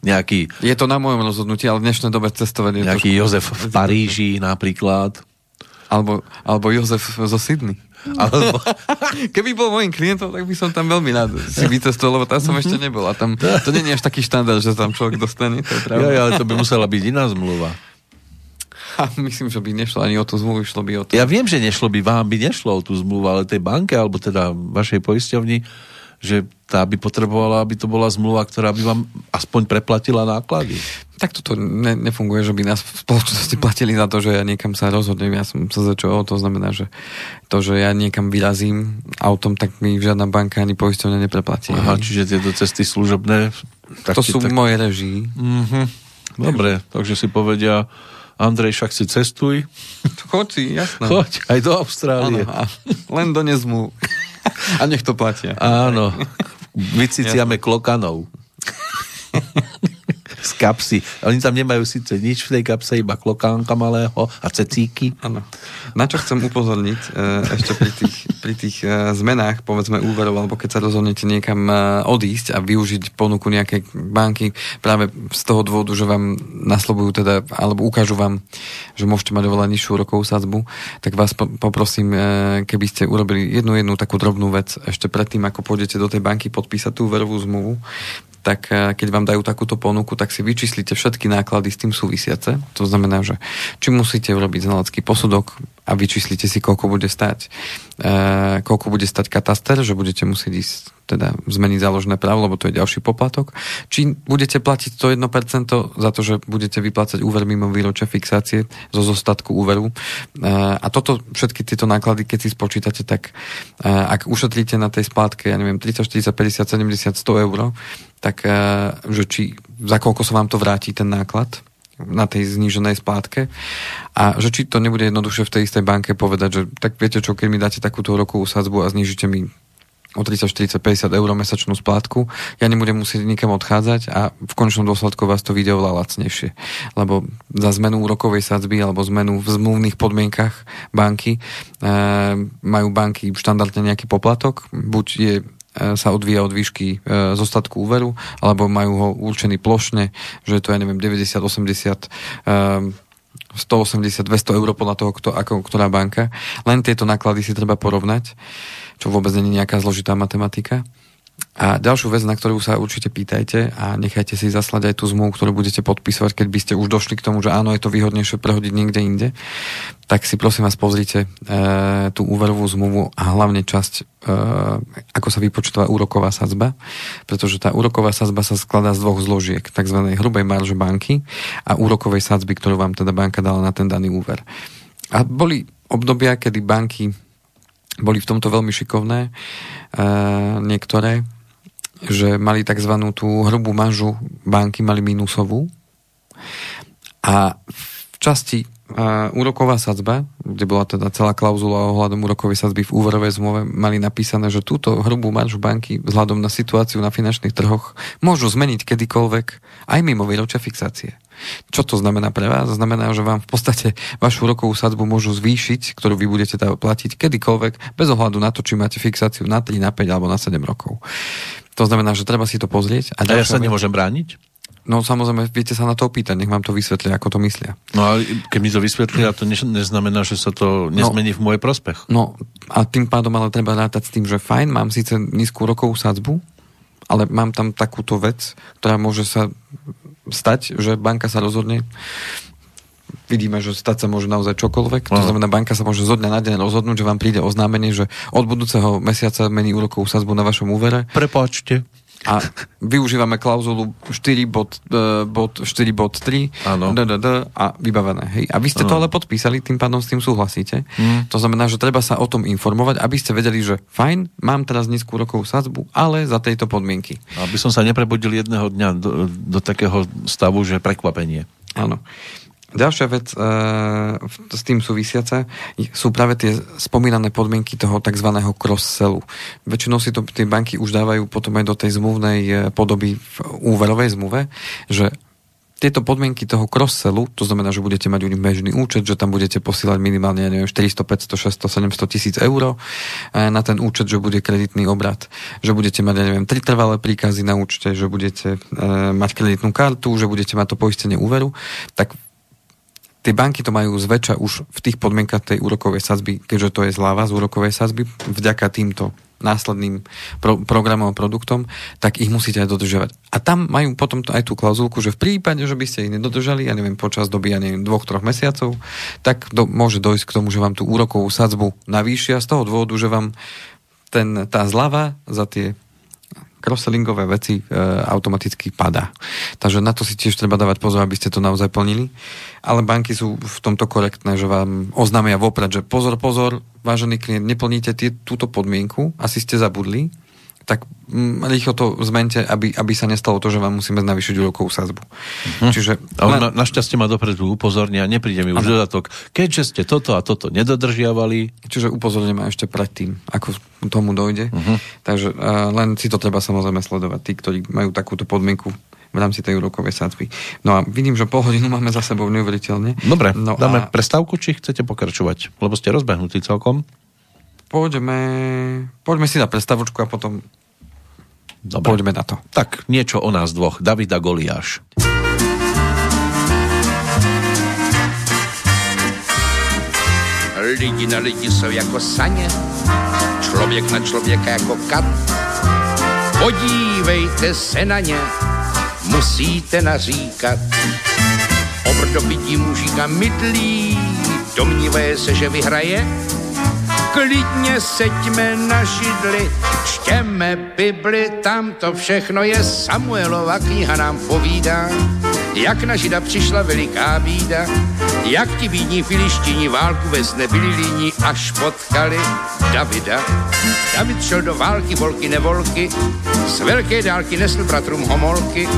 nejaký... Je to na mojom rozhodnutí, ale v dnešnej dobe cestovať je Nejaký Jozef v Paríži napríklad. Alebo, alebo Jozef zo Sydney. Alebo... Keby bol môjim klientom, tak by som tam veľmi rád si vycestoval, lebo tam som ešte nebol. A tam, to nie je až taký štandard, že tam človek dostane. To je pravda. Ja, ale to by musela byť iná zmluva. A myslím, že by nešlo ani o tú zmluvu, išlo by o to. Ja viem, že nešlo by, vám by nešlo o tú zmluvu, ale tej banke, alebo teda vašej poisťovni, že tá by potrebovala, aby to bola zmluva, ktorá by vám aspoň preplatila náklady. Tak toto ne, nefunguje, že by nás v spoločnosti platili za to, že ja niekam sa rozhodnem. Ja som sa začal, to znamená, že to, že ja niekam vyrazím autom, tak mi žiadna banka ani poisťovňa nepreplatí. Aha, čiže tieto cesty služobné... Tak to sú tak... moje režii. Mm-hmm. Dobre, takže si povedia, Andrej, však si cestuj. Choď si, jasné. Choď, aj do Austrálie. Ano, len do nezmu. A nech to platia. Áno, vyciciame klokanov. z kapsy. Oni tam nemajú síce nič v tej kapse, iba klokánka malého a cecíky. Áno. Na čo chcem upozorniť e, ešte pri tých, pri tých e, zmenách, povedzme úverov, alebo keď sa rozhodnete niekam e, odísť a využiť ponuku nejakej banky práve z toho dôvodu, že vám naslobujú teda, alebo ukážu vám, že môžete mať oveľa nižšiu rokovú sadzbu, tak vás po, poprosím, keby ste urobili jednu jednu takú drobnú vec ešte predtým, ako pôjdete do tej banky podpísať tú úverovú zmluvu, tak eh, keď vám dajú takúto ponuku, tak si vyčíslite všetky náklady s tým súvisiace. To znamená, že či musíte urobiť znalecký posudok a vyčíslite si, koľko bude stať, e, koľko bude stať kataster, že budete musieť ísť teda zmeniť záložné právo, lebo to je ďalší poplatok. Či budete platiť to 1% za to, že budete vyplácať úver mimo výročia fixácie zo zostatku úveru. E, a toto, všetky tieto náklady, keď si spočítate, tak e, ak ušetríte na tej splátke, ja neviem, 30, 40, 50, 70, 100 eur, tak že či, za koľko sa vám to vráti ten náklad, na tej zníženej splátke a že či to nebude jednoduše v tej istej banke povedať, že tak viete čo, keď mi dáte takúto rokovú sadzbu a znížite mi o 30, 40, 50 eur mesačnú splátku, ja nebudem musieť nikam odchádzať a v končnom dôsledku vás to vyjde oveľa lacnejšie. Lebo za zmenu úrokovej sadzby alebo zmenu v zmluvných podmienkach banky e, majú banky štandardne nejaký poplatok, buď je E, sa odvíja od výšky e, zostatku úveru, alebo majú ho určený plošne, že je to, ja neviem, 90, 80, 180, 200 eur podľa toho, kto, ako, ktorá banka. Len tieto náklady si treba porovnať, čo vôbec nie je nejaká zložitá matematika. A ďalšiu vec, na ktorú sa určite pýtajte a nechajte si zaslať aj tú zmluvu, ktorú budete podpisovať, keď by ste už došli k tomu, že áno, je to výhodnejšie prehodiť niekde inde, tak si prosím vás pozrite e, tú úverovú zmluvu a hlavne časť, e, ako sa vypočíta úroková sadzba, pretože tá úroková sadzba sa skladá z dvoch zložiek, tzv. hrubej marže banky a úrokovej sadzby, ktorú vám teda banka dala na ten daný úver. A boli obdobia, kedy banky boli v tomto veľmi šikovné, e, niektoré, že mali tzv. tú hrubú mažu banky, mali minusovú a časti uh, úroková sadzba, kde bola teda celá klauzula ohľadom úrokovej sadzby v úverovej zmluve, mali napísané, že túto hrubú maržu banky vzhľadom na situáciu na finančných trhoch môžu zmeniť kedykoľvek aj mimo výročia fixácie. Čo to znamená pre vás? Znamená, že vám v podstate vašu úrokovú sadzbu môžu zvýšiť, ktorú vy budete teda platiť kedykoľvek, bez ohľadu na to, či máte fixáciu na 3, na 5 alebo na 7 rokov. To znamená, že treba si to pozrieť. A, a ja sa nemôžem brániť? No samozrejme, viete sa na to opýtať, nech vám to vysvetlia, ako to myslia. No ale keď mi to vysvetlia, to neznamená, že sa to nezmení no, v môj prospech. No a tým pádom ale treba rátať s tým, že fajn, mám síce nízku rokovú sadzbu, ale mám tam takúto vec, ktorá môže sa stať, že banka sa rozhodne vidíme, že stať sa môže naozaj čokoľvek. To znamená, banka sa môže zo dňa na deň rozhodnúť, že vám príde oznámenie, že od budúceho mesiaca mení úrokovú sadzbu na vašom úvere. Prepačte a využívame klauzulu 4 bod, uh, bod, 4 bod 3 a vybavené. Hej. A vy ste ano. to ale podpísali, tým pádom s tým súhlasíte. Mm. To znamená, že treba sa o tom informovať, aby ste vedeli, že fajn, mám teraz nízku rokovú sadzbu, ale za tejto podmienky. Aby som sa neprebudil jedného dňa do, do takého stavu, že prekvapenie. Áno. Ďalšia vec e, s tým súvisiaca sú práve tie spomínané podmienky toho tzv. cross-sellu. Väčšinou si to tie banky už dávajú potom aj do tej zmluvnej e, podoby v úverovej zmluve, že tieto podmienky toho cross-sellu, to znamená, že budete mať u nich bežný účet, že tam budete posielať minimálne, ja neviem, 400, 500, 600, 700 tisíc eur e, na ten účet, že bude kreditný obrad, že budete mať, ja neviem, tri trvalé príkazy na účte, že budete e, mať kreditnú kartu, že budete mať to poistenie úveru, tak tie banky to majú zväčša už v tých podmienkach tej úrokovej sazby, keďže to je zľava z úrokovej sazby, vďaka týmto následným pro, programom a produktom, tak ich musíte aj dodržiavať. A tam majú potom to, aj tú klauzulku, že v prípade, že by ste ich nedodržali, ja neviem, počas doby, ja neviem, dvoch, troch mesiacov, tak do, môže dojsť k tomu, že vám tú úrokovú sadzbu navýšia z toho dôvodu, že vám ten, tá zľava za tie crosselingové veci e, automaticky padá. Takže na to si tiež treba dávať pozor, aby ste to naozaj plnili. Ale banky sú v tomto korektné, že vám oznámia vopred, že pozor, pozor, vážený klient, neplníte tie, túto podmienku, asi ste zabudli, tak mm, rýchlo to zmente, aby, aby sa nestalo to, že vám musíme navýšiť úrokovú sazbu. Uh-huh. Čiže... Ale na, našťastie ma dopredu upozornia, nepríde mi už ano. dodatok, keďže ste toto a toto nedodržiavali. Čiže upozorňujem ešte predtým, ako tomu dojde. Uh-huh. Takže uh, len si to treba samozrejme sledovať. Tí, ktorí majú takúto podmienku v rámci tej úrokovej sadzby. No a vidím, že pol hodinu máme za sebou neuveriteľne. Dobre, no dáme a... prestávku, či chcete pokračovať? Lebo ste rozbehnutí celkom. Poďme, poďme si na prestavočku a potom Dobre. poďme na to. Tak, niečo o nás dvoch. Davida Goliáš. Lidi na lidi jsou jako saně, člověk na člověka jako kat. Podívejte se na ně, musíte naříkat. Obrdobití mužíka mydlí, domnívaje se, že vyhraje, klidně seďme na židli, čtěme Bibli, tam to všechno je Samuelova kniha nám povídá, jak na žida přišla veliká bída, jak ti bídní filištíni válku ve nebyli líní, až potkali Davida. David šel do války, volky nevolky, z velké dálky nesl bratrům homolky,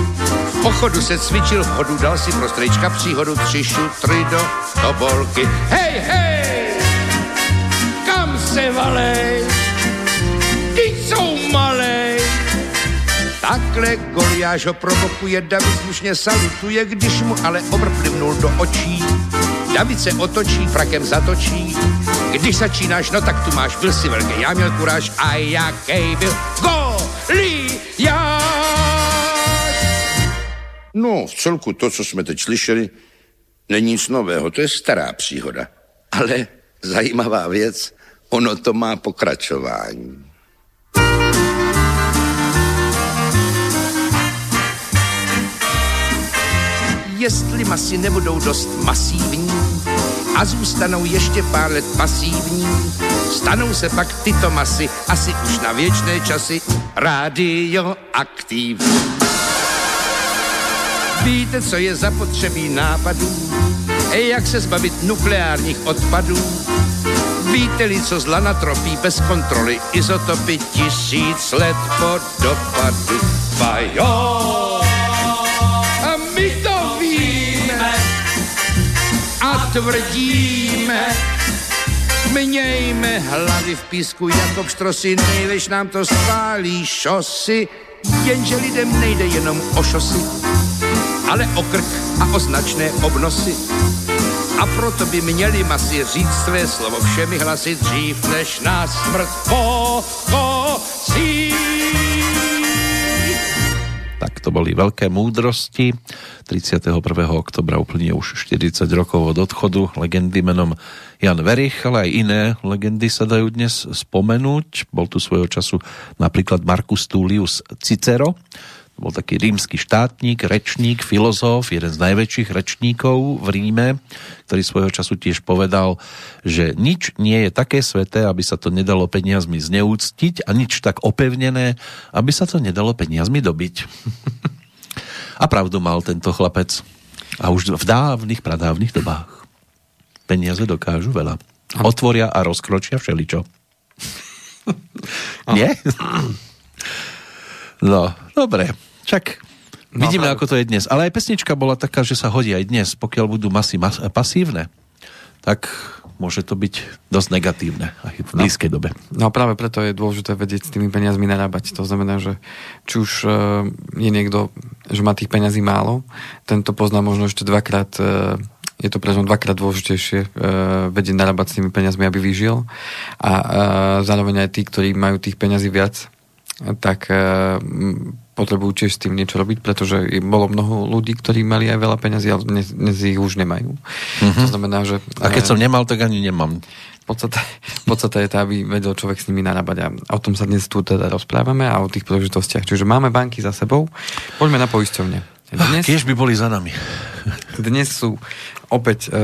v pochodu se cvičil, v hodu dal si pro strejčka příhodu tři šutry do tobolky. Hej, hej! Se valej, ty jsou malej. Takhle Goliáš ho provokuje, David slušně salutuje, když mu ale obr plivnul do očí. David se otočí, frakem zatočí. Když začínáš, no tak tu máš, byl si velký, já měl kuráž a jaký byl Goliáš. No, v celku to, co jsme teď slyšeli, není nic nového, to je stará příhoda. Ale zajímavá věc, ono to má pokračování. Jestli masy nebudou dost masívní a zůstanou ještě pár let pasívní, stanou se pak tyto masy asi už na věčné časy radioaktivní. Víte, co je zapotřebí nápadů? Jak se zbavit nukleárních odpadů? Víte-li, co zla natropí bez kontroly, izotopy tisíc let po dopadu. Bajo! A my to víme a tvrdíme, Mějme hlavy v písku jako pštrosy, nejvež nám to spálí šosy, jenže lidem nejde jenom o šosy, ale o krk a o značné obnosy. A proto by měli masy říct své slovo všemi hlasy dřív, než nás smrt pochosí. Tak to boli veľké múdrosti. 31. oktobra úplne už 40 rokov od odchodu legendy menom Jan Verich, ale aj iné legendy sa dajú dnes spomenúť. Bol tu svojho času napríklad Marcus Tullius Cicero, bol taký rímsky štátnik, rečník, filozof, jeden z najväčších rečníkov v Ríme, ktorý svojho času tiež povedal, že nič nie je také sveté, aby sa to nedalo peniazmi zneúctiť a nič tak opevnené, aby sa to nedalo peniazmi dobiť. a pravdu mal tento chlapec. A už v dávnych, pradávnych dobách. Peniaze dokážu veľa. Otvoria a rozkročia všeličo. Nie? No, dobre. Čak no, vidíme, ako to je dnes. Ale aj pesnička bola taká, že sa hodí aj dnes. Pokiaľ budú masy mas- pasívne, tak môže to byť dosť negatívne aj v no. blízkej no. dobe. No práve preto je dôležité vedieť s tými peniazmi narábať. To znamená, že či už uh, je niekto, že má tých peniazí málo, tento pozná možno ešte dvakrát uh, je to pre dvakrát dôležitejšie uh, vedieť narábať s tými peniazmi, aby vyžil. A uh, zároveň aj tí, ktorí majú tých peniazí viac, tak uh, potrebujú tiež s tým niečo robiť, pretože bolo mnoho ľudí, ktorí mali aj veľa peniazí, ale dnes, dnes ich už nemajú. Mm-hmm. To znamená, že... A keď som nemal, tak ani nemám. Podstate, podstate je to, aby vedel človek s nimi narábať a o tom sa dnes tu teda rozprávame a o tých príležitostiach. Čiže máme banky za sebou, poďme na poisťovne. Dnes, Tiež by boli za nami. Dnes sú opäť e,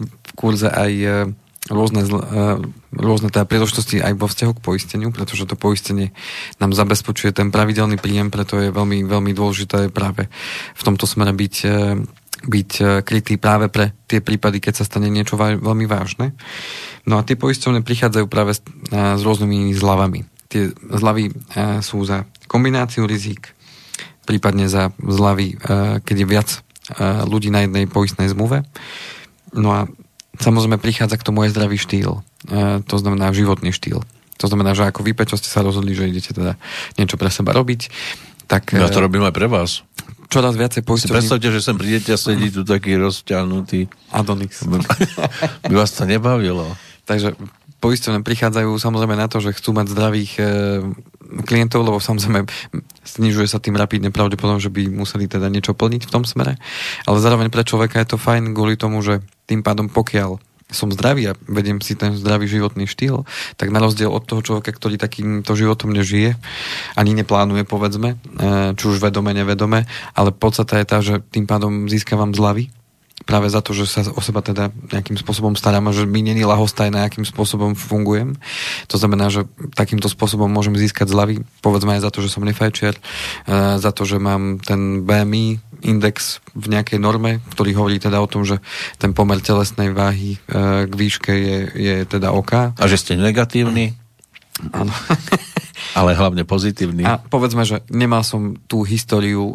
v kurze aj e, rôzne, uh, rôzne teda príležitosti aj vo vzťahu k poisteniu, pretože to poistenie nám zabezpečuje ten pravidelný príjem, preto je veľmi, veľmi dôležité práve v tomto smere byť, uh, byť uh, krytý práve pre tie prípady, keď sa stane niečo veľmi vážne. No a tie poisťovne prichádzajú práve s, s rôznymi zľavami. Tie zľavy sú za kombináciu rizik, prípadne za zľavy, keď je viac ľudí na jednej poistnej zmluve. No a samozrejme prichádza k tomu aj zdravý štýl. E, to znamená životný štýl. To znamená, že ako vy, Peťo, ste sa rozhodli, že idete teda niečo pre seba robiť, tak... Ja to e, robím aj pre vás. Čoraz viacej poistovní... Si predstavte, že sem prídete a sedí tu taký rozťahnutý... Adonix. By vás to nebavilo. Takže poistovne prichádzajú samozrejme na to, že chcú mať zdravých e, klientov, lebo samozrejme znižuje sa tým rapidne pravdepodobne, že by museli teda niečo plniť v tom smere. Ale zároveň pre človeka je to fajn kvôli tomu, že tým pádom pokiaľ som zdravý a vediem si ten zdravý životný štýl, tak na rozdiel od toho človeka, ktorý takýmto životom nežije, ani neplánuje, povedzme, e, či už vedome, nevedome, ale podstata je tá, že tým pádom získavam zľavy, práve za to, že sa o seba teda nejakým spôsobom starám a že mi není lahostajné, akým spôsobom fungujem. To znamená, že takýmto spôsobom môžem získať zľavy, povedzme aj za to, že som nefajčiar, e, za to, že mám ten BMI index v nejakej norme, ktorý hovorí teda o tom, že ten pomer telesnej váhy e, k výške je, je teda OK. A že ste negatívny? Áno. Ale hlavne pozitívny. A povedzme, že nemal som tú históriu e,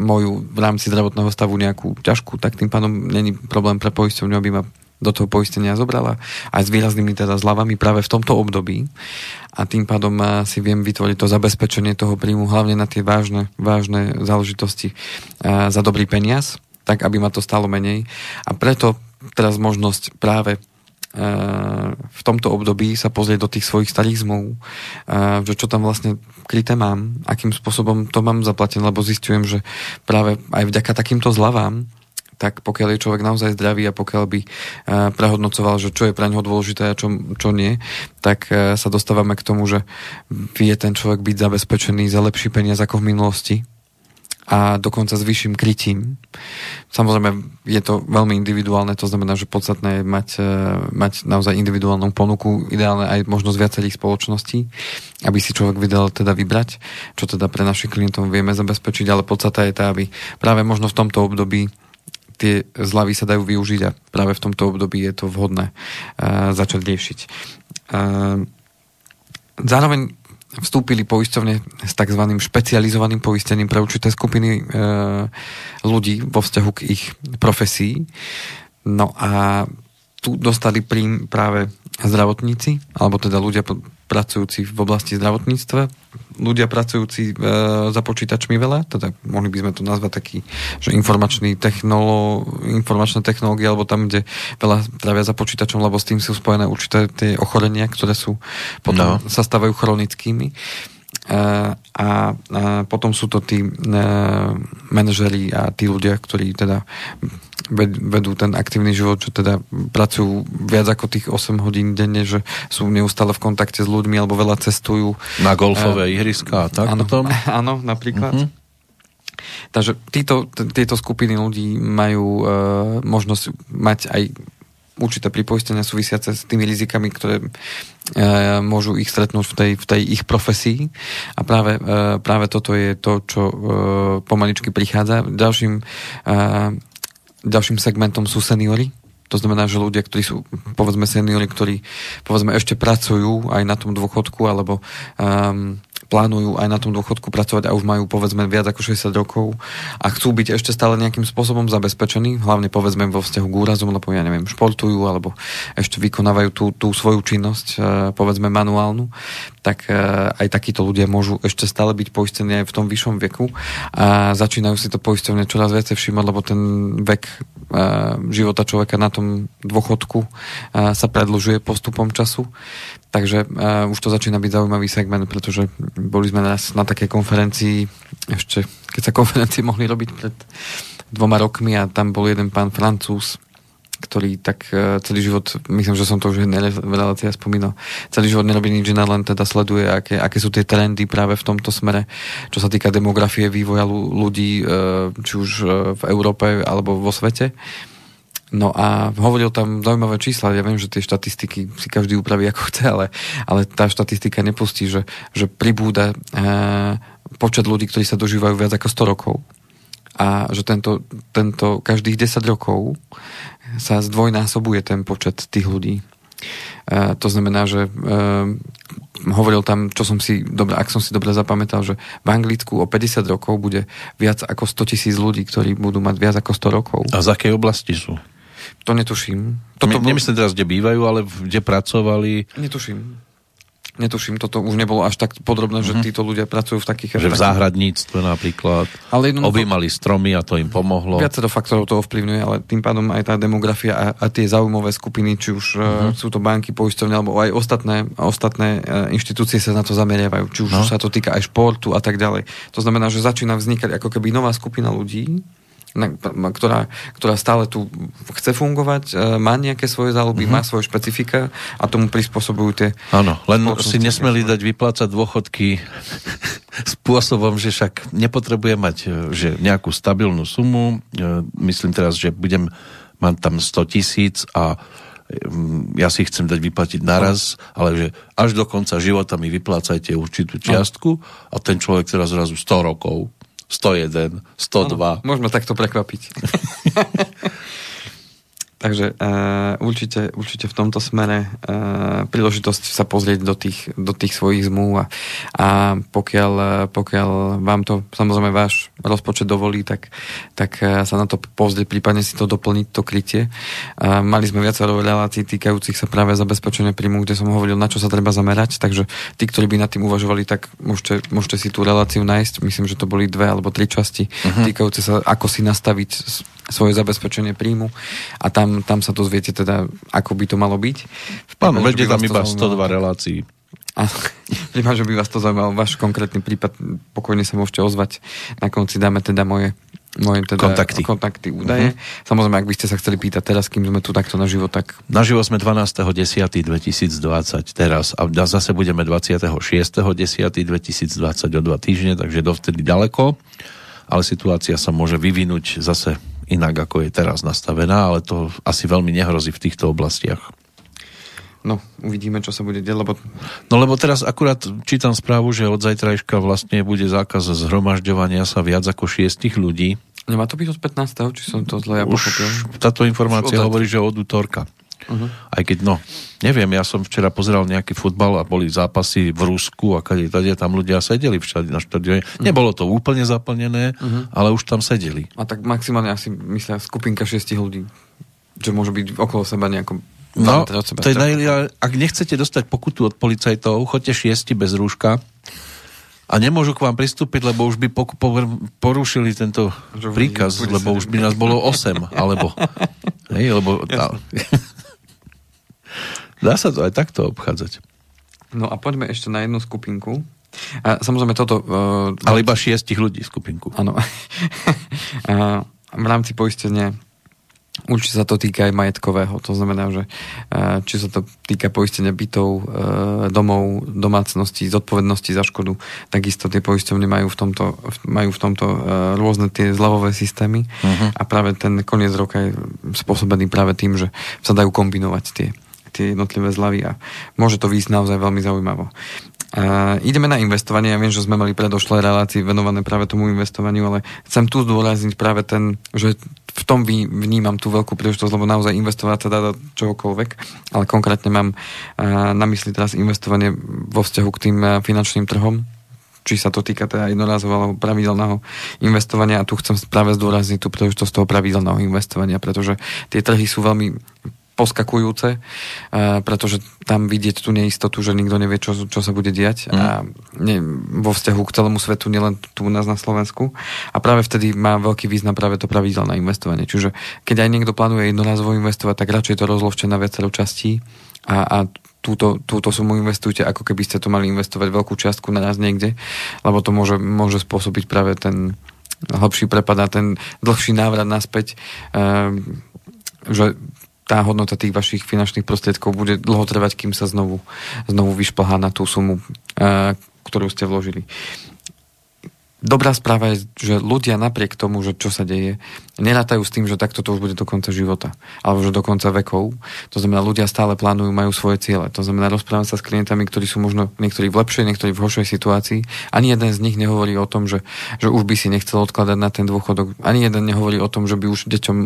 moju v rámci zdravotného stavu nejakú ťažkú, tak tým pádom není problém pre poisťovňu, aby ma do toho poistenia zobrala aj s výraznými teda zľavami práve v tomto období a tým pádom e, si viem vytvoriť to zabezpečenie toho príjmu hlavne na tie vážne, vážne záležitosti e, za dobrý peniaz, tak aby ma to stalo menej a preto teraz možnosť práve v tomto období sa pozrieť do tých svojich starých zmluv, že čo tam vlastne kryté mám, akým spôsobom to mám zaplatené, lebo zistujem, že práve aj vďaka takýmto zľavám tak pokiaľ je človek naozaj zdravý a pokiaľ by prehodnocoval, že čo je pre neho dôležité a čo, čo nie, tak sa dostávame k tomu, že vie ten človek byť zabezpečený za lepší peniaz ako v minulosti a dokonca s vyšším krytím. Samozrejme, je to veľmi individuálne, to znamená, že podstatné je mať, e, mať naozaj individuálnu ponuku, ideálne aj možnosť viacerých spoločností, aby si človek vedel teda vybrať, čo teda pre našich klientov vieme zabezpečiť, ale podstata je tá, aby práve možno v tomto období tie zľavy sa dajú využiť a práve v tomto období je to vhodné uh, začať riešiť. Uh, zároveň vstúpili poisťovne s tzv. špecializovaným poistením pre určité skupiny e, ľudí vo vzťahu k ich profesii. No a tu dostali príjm práve zdravotníci, alebo teda ľudia pracujúci v oblasti zdravotníctva, ľudia pracujúci e, za počítačmi veľa, teda mohli by sme to nazvať taký, že informačný technolo, informačné technológie, alebo tam, kde veľa trávia za počítačom, lebo s tým sú spojené určité tie ochorenia, ktoré sú potom no. sa stávajú chronickými. E, a, a potom sú to tí e, manažeri a tí ľudia, ktorí teda vedú ten aktívny život, že teda pracujú viac ako tých 8 hodín denne, že sú neustále v kontakte s ľuďmi alebo veľa cestujú. Na golfové uh, ihriska tak áno, potom? Áno, napríklad. Uh-huh. Takže títo, tieto skupiny ľudí majú uh, možnosť mať aj určité pripoistenia súvisiace s tými rizikami, ktoré e, môžu ich stretnúť v tej, v tej ich profesii. A práve, e, práve toto je to, čo e, pomaličky prichádza. Ďalším e, Ďalším segmentom sú seniory, to znamená, že ľudia, ktorí sú, povedzme, seniori, ktorí, povedzme, ešte pracujú aj na tom dôchodku, alebo um, plánujú aj na tom dôchodku pracovať a už majú povedzme viac ako 60 rokov a chcú byť ešte stále nejakým spôsobom zabezpečení, hlavne povedzme vo vzťahu k úrazom, lebo ja neviem, športujú alebo ešte vykonávajú tú, tú svoju činnosť, e, povedzme manuálnu, tak e, aj takíto ľudia môžu ešte stále byť poistení aj v tom vyššom veku a začínajú si to poistovne čoraz viacej všímať, lebo ten vek e, života človeka na tom dôchodku sa predlžuje postupom času. Takže už to začína byť zaujímavý segment, pretože boli sme raz na takej konferencii, ešte keď sa konferencie mohli robiť pred dvoma rokmi a tam bol jeden pán Francúz, ktorý tak uh, celý život, myslím, že som to už v relácii spomínal, celý život nerobí nič iné, len teda sleduje, aké, aké sú tie trendy práve v tomto smere, čo sa týka demografie, vývoja ľudí, uh, či už uh, v Európe alebo vo svete. No a hovoril tam zaujímavé čísla. Ja viem, že tie štatistiky si každý upraví ako chce, ale, ale tá štatistika nepustí, že, že pribúda e, počet ľudí, ktorí sa dožívajú viac ako 100 rokov. A že tento, tento každých 10 rokov sa zdvojnásobuje ten počet tých ľudí. E, to znamená, že e, hovoril tam, čo som si, dobre, ak som si dobre zapamätal, že v Anglicku o 50 rokov bude viac ako 100 tisíc ľudí, ktorí budú mať viac ako 100 rokov. A z akej oblasti sú? To netuším. Toto My, nemyslím teraz, kde bývajú, ale kde pracovali. Netuším. Netuším, toto už nebolo až tak podrobné, mm-hmm. že mhm. títo ľudia pracujú v takých... Že v záhradníctve napríklad ale jednoducho, objímali stromy a to im pomohlo. Viacero faktorov to ovplyvňuje, ale tým pádom aj tá demografia a, a tie zaujímavé skupiny, či už mm-hmm. sú to banky, poisťovne, alebo aj ostatné, ostatné uh, inštitúcie sa na to zameriavajú. Či už no. sa to týka aj športu a tak ďalej. To znamená, že začína vznikať ako keby nová skupina ľudí, ktorá, ktorá stále tu chce fungovať, e, má nejaké svoje záľuby, mm-hmm. má svoje špecifika a tomu prispôsobujú tie... Áno, len si nesmeli dať vyplácať dôchodky spôsobom, že však nepotrebujem mať e, že nejakú stabilnú sumu. E, myslím teraz, že budem mať tam 100 tisíc a ja si chcem dať vyplatiť naraz, ale že až do konca života mi vyplácajte určitú čiastku a ten človek teraz zrazu 100 rokov 101, 102. Ano, môžeme takto prekvapiť. Takže uh, určite, určite v tomto smere uh, príležitosť sa pozrieť do tých, do tých svojich zmluv a, a pokiaľ, pokiaľ vám to samozrejme váš rozpočet dovolí, tak, tak uh, sa na to pozrieť, prípadne si to doplniť, to krytie. Uh, mali sme viacero relácií týkajúcich sa práve zabezpečenia príjmu, kde som hovoril, na čo sa treba zamerať, takže tí, ktorí by nad tým uvažovali, tak môžete, môžete si tú reláciu nájsť. Myslím, že to boli dve alebo tri časti uh-huh. týkajúce sa, ako si nastaviť svoje zabezpečenie príjmu a tam, tam sa dozviete teda, ako by to malo byť. Áno, vedie tam iba 102 relácií. A že by vás to zaujímal, váš konkrétny prípad, pokojne sa môžete ozvať. Na konci dáme teda moje moje teda kontakty, kontakty údaje. Uh-huh. Samozrejme, ak by ste sa chceli pýtať teraz, kým sme tu takto na život, tak... Na živo sme 12.10.2020 teraz a zase budeme 26.10.2020 o dva týždne, takže dovtedy ďaleko, ale situácia sa môže vyvinúť zase inak, ako je teraz nastavená, ale to asi veľmi nehrozí v týchto oblastiach. No, uvidíme, čo sa bude deť, lebo... No lebo teraz akurát čítam správu, že od zajtrajška vlastne bude zákaz zhromažďovania sa viac ako šiestich ľudí Nemá to byť od 15. či som to zle ja Už pochopil? táto informácia Už hovorí, že od útorka. Uh-huh. Aj keď, no, neviem, ja som včera pozeral nejaký futbal a boli zápasy v Rusku a kade, tade tam ľudia sedeli v štadi, na štadióne. Nebolo to úplne zaplnené, ale už tam sedeli. A tak maximálne asi myslia skupinka šiestich ľudí, že môže byť okolo seba nejako No, seba. to je naj... ak nechcete dostať pokutu od policajtov, choďte šiesti bez rúška a nemôžu k vám pristúpiť, lebo už by poku- por- porušili tento príkaz, lebo už by nás bolo 8, alebo... Hej, lebo... Tá... Dá sa to aj takto obchádzať. No a poďme ešte na jednu skupinku. A samozrejme toto... Uh, Ale iba šiestich ľudí skupinku. Áno. A v rámci poistenia určite sa to týka aj majetkového. To znamená, že eh, či sa to týka poistenia bytov, domov, domácností, zodpovednosti za škodu, takisto tie poisťovny majú v tomto, majú v tomto rôzne tie zľavové systémy Mhm. a práve ten koniec roka je spôsobený práve tým, že sa dajú kombinovať tie, tie jednotlivé zľavy a môže to výjsť naozaj veľmi zaujímavo. Uh, ideme na investovanie. Ja viem, že sme mali predošlé relácie venované práve tomu investovaniu, ale chcem tu zdôrazniť práve ten, že v tom vnímam tú veľkú príležitosť, lebo naozaj investovať sa dá do čohokoľvek, ale konkrétne mám na mysli teraz investovanie vo vzťahu k tým finančným trhom, či sa to týka teda jednorázového alebo pravidelného investovania a tu chcem práve zdôrazniť tú príležitosť toho pravidelného investovania, pretože tie trhy sú veľmi poskakujúce, pretože tam vidieť tú neistotu, že nikto nevie, čo, čo sa bude diať Mm. a ne, vo vzťahu k celému svetu, nielen tu u nás na Slovensku. A práve vtedy má veľký význam práve to pravidelné investovanie. Čiže keď aj niekto plánuje jednorázovo investovať, tak radšej to rozložte na viacero častí a, a túto, túto sumu investujte, ako keby ste to mali investovať veľkú čiastku naraz niekde, lebo to môže, môže spôsobiť práve ten hlbší prepad a ten dlhší návrat naspäť, um, že tá hodnota tých vašich finančných prostriedkov bude dlho trvať, kým sa znovu, znovu vyšplhá na tú sumu, uh, ktorú ste vložili. Dobrá správa je, že ľudia napriek tomu, že čo sa deje, nerátajú s tým, že takto to už bude do konca života. Alebo že do konca vekov. To znamená, ľudia stále plánujú, majú svoje ciele. To znamená, rozprávam sa s klientami, ktorí sú možno niektorí v lepšej, niektorí v horšej situácii. Ani jeden z nich nehovorí o tom, že, že už by si nechcel odkladať na ten dôchodok. Ani jeden nehovorí o tom, že by už deťom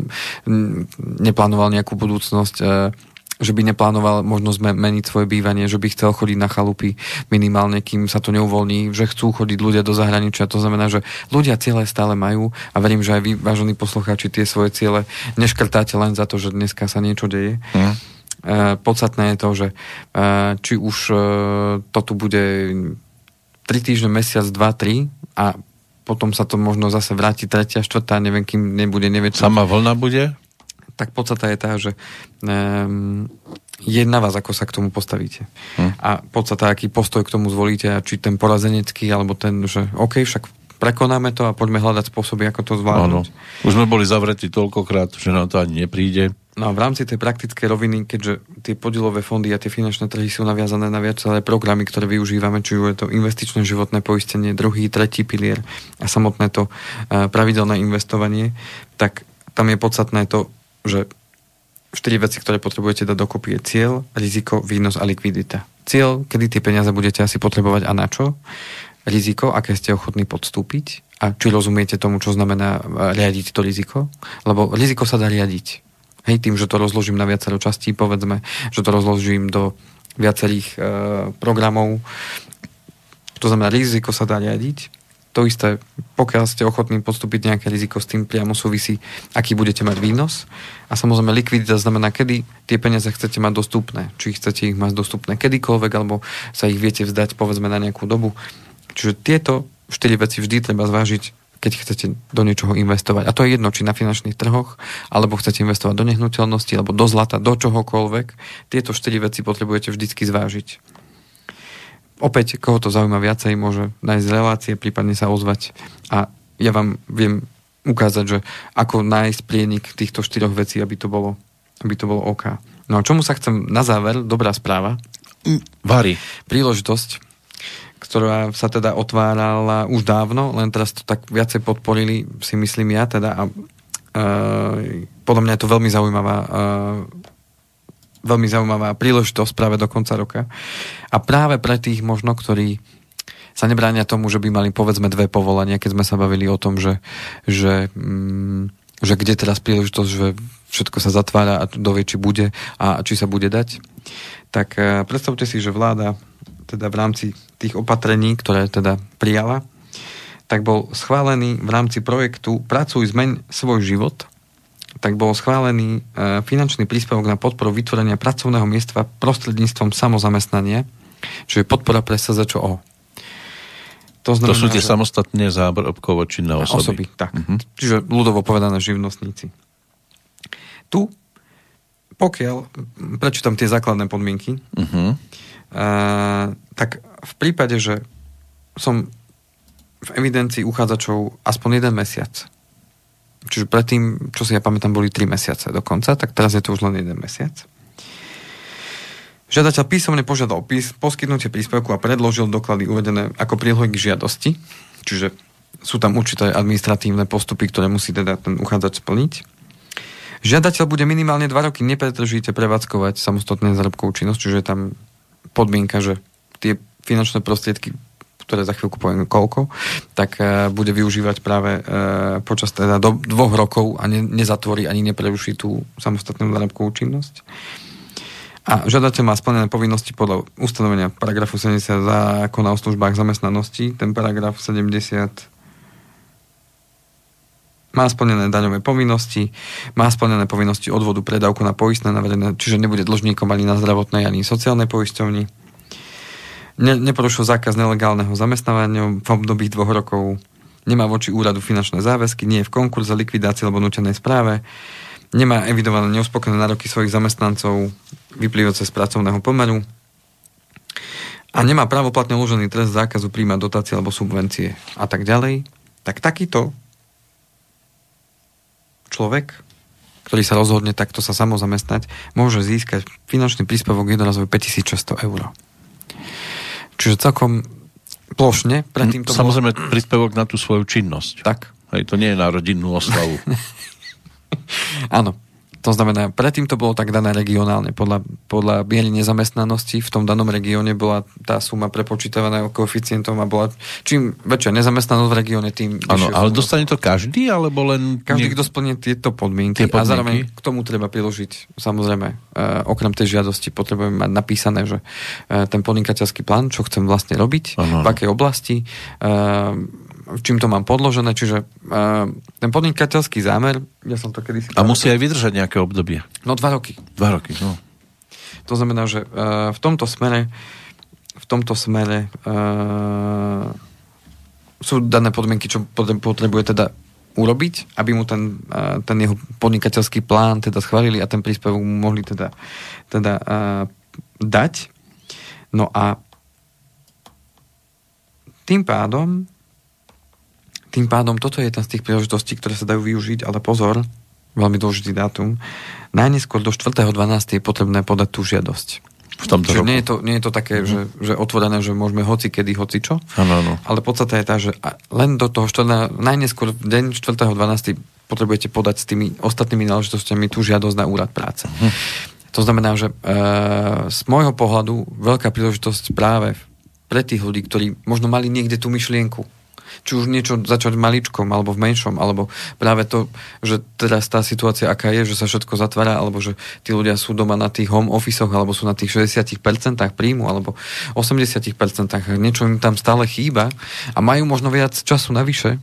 neplánoval nejakú budúcnosť e, že by neplánoval možno zme- meniť svoje bývanie, že by chcel chodiť na chalupy minimálne, kým sa to neuvoľní, že chcú chodiť ľudia do zahraničia. To znamená, že ľudia ciele stále majú a verím, že aj vy, vážení poslucháči, tie svoje ciele neškrtáte len za to, že dneska sa niečo deje. Hm? E, podstatné je to, že e, či už e, to tu bude 3 týždne, mesiac, 2, 3 a potom sa to možno zase vráti tretia, štvrtá, neviem, kým nebude, čo Sama vlna bude? Tak podstata je tá, že um, je na vás, ako sa k tomu postavíte. Hm. A podstata, aký postoj k tomu zvolíte, a či ten porazenecký, alebo ten, že OK, však prekonáme to a poďme hľadať spôsoby, ako to Áno. zvládnuť. Už sme boli zavretí toľkokrát, že nám to ani nepríde. No a v rámci tej praktickej roviny, keďže tie podielové fondy a tie finančné trhy sú naviazané na viaceré programy, ktoré využívame, či už je to investičné životné poistenie, druhý, tretí pilier a samotné to uh, pravidelné investovanie, tak tam je podstatné to, že štyri veci, ktoré potrebujete dať dokopy je cieľ, riziko, výnos a likvidita. Cieľ, kedy tie peniaze budete asi potrebovať a na čo. Riziko, aké ste ochotní podstúpiť a či rozumiete tomu, čo znamená e, riadiť to riziko. Lebo riziko sa dá riadiť. Hej, tým, že to rozložím na viacero častí, povedzme, že to rozložím do viacerých e, programov. To znamená, riziko sa dá riadiť. To isté, pokiaľ ste ochotní podstúpiť nejaké riziko, s tým priamo súvisí, aký budete mať výnos. A samozrejme, likvidita znamená, kedy tie peniaze chcete mať dostupné. Či chcete ich mať dostupné kedykoľvek, alebo sa ich viete vzdať, povedzme, na nejakú dobu. Čiže tieto štyri veci vždy treba zvážiť, keď chcete do niečoho investovať. A to je jedno, či na finančných trhoch, alebo chcete investovať do nehnuteľnosti, alebo do zlata, do čohokoľvek. Tieto štyri veci potrebujete vždycky zvážiť. Opäť, koho to zaujíma viacej, môže nájsť relácie, prípadne sa ozvať a ja vám viem ukázať, že ako nájsť prienik týchto štyroch vecí, aby to bolo, aby to bolo OK. No a čomu sa chcem na záver, dobrá správa, Vary. príležitosť, ktorá sa teda otvárala už dávno, len teraz to tak viacej podporili, si myslím ja teda a uh, podľa mňa je to veľmi zaujímavá uh, veľmi zaujímavá príležitosť práve do konca roka. A práve pre tých možno, ktorí sa nebránia tomu, že by mali povedzme dve povolania, keď sme sa bavili o tom, že, že, mm, že kde teraz príležitosť, že všetko sa zatvára a dovie, či bude a či sa bude dať. Tak e, predstavte si, že vláda teda v rámci tých opatrení, ktoré teda prijala, tak bol schválený v rámci projektu Pracuj, zmeň svoj život, tak bol schválený e, finančný príspevok na podporu vytvorenia pracovného miesta prostredníctvom samozamestnania, čo je podpora pre SZČO. To, znamená, to sú tie že... samostatne zábrobkovo činné osoby. Osoby, tak. Uh-huh. Čiže ľudovo povedané živnostníci. Tu, pokiaľ, prečítam tie základné podmienky, uh-huh. uh, tak v prípade, že som v evidencii uchádzačov aspoň jeden mesiac. Čiže predtým, čo si ja pamätám, boli 3 mesiace dokonca, tak teraz je to už len jeden mesiac. Žiadateľ písomne požiadal pís, poskytnutie príspevku a predložil doklady uvedené ako prílohy k žiadosti, čiže sú tam určité administratívne postupy, ktoré musí teda ten uchádzač splniť. Žiadateľ bude minimálne 2 roky nepretržite prevádzkovať samostatné zárobkovú činnosť, čiže tam podmienka, že tie finančné prostriedky ktoré za chvíľku poviem koľko, tak uh, bude využívať práve uh, počas teda do dvoch rokov a ne, nezatvorí ani nepreruší tú samostatnú zárobkovú činnosť. A žiadateľ má splnené povinnosti podľa ustanovenia paragrafu 70 zákona o službách zamestnanosti. Ten paragraf 70 má splnené daňové povinnosti, má splnené povinnosti odvodu predávku na poistné navedené, čiže nebude dlžníkom ani na zdravotnej, ani sociálnej poisťovni ne, neporušil zákaz nelegálneho zamestnávania v období dvoch rokov, nemá voči úradu finančné záväzky, nie je v konkurze, likvidácii alebo nutenej správe, nemá evidované neuspokojené nároky svojich zamestnancov vyplývajúce z pracovného pomeru. A nemá právoplatne uložený trest zákazu príjmať dotácie alebo subvencie a tak ďalej, tak takýto človek, ktorý sa rozhodne takto sa samozamestnať, môže získať finančný príspevok jednorazový 5600 eur. Čiže celkom plošne. Predtým to Samozrejme bolo... príspevok na tú svoju činnosť. Tak. Hej, to nie je na rodinnú oslavu. Áno. To znamená, predtým to bolo tak dané regionálne. Podľa, podľa miery nezamestnanosti v tom danom regióne bola tá suma prepočítavaná koeficientom a bola čím väčšia nezamestnanosť v regióne, tým Áno, ale dostane to každý, alebo len... Každý, kto splní tieto podmienky, tie podmienky. A zároveň k tomu treba priložiť, samozrejme, uh, okrem tej žiadosti potrebujeme mať napísané, že uh, ten podnikateľský plán, čo chcem vlastne robiť, ano, v akej oblasti, uh, čím to mám podložené, čiže uh, ten podnikateľský zámer, ja som to kedy A musí aj vydržať nejaké obdobie. No dva roky. Dva roky, no. To znamená, že uh, v tomto smere v tomto smere uh, sú dané podmienky, čo potrebuje teda urobiť, aby mu ten, uh, ten jeho podnikateľský plán teda schválili a ten príspevok mu mohli teda, teda uh, dať. No a tým pádom tým pádom toto je jedna z tých príležitostí, ktoré sa dajú využiť, ale pozor, veľmi dôležitý dátum, najneskôr do 4.12. je potrebné podať tú žiadosť. V tomto Čiže nie je to, nie je to také, mm-hmm. že, že otvorené, že môžeme hoci kedy, hoci čo. Ano, ano. Ale podstate je tá, že len do toho 4, najneskôr deň 4.12. potrebujete podať s tými ostatnými náležitostiami tú žiadosť na úrad práce. Mm. To znamená, že e, z môjho pohľadu veľká príležitosť práve pre tých ľudí, ktorí možno mali niekde tú myšlienku, či už niečo začať maličkom alebo v menšom, alebo práve to, že teraz tá situácia aká je, že sa všetko zatvára, alebo že tí ľudia sú doma na tých home officeoch, alebo sú na tých 60% príjmu, alebo 80%, niečo im tam stále chýba a majú možno viac času navyše,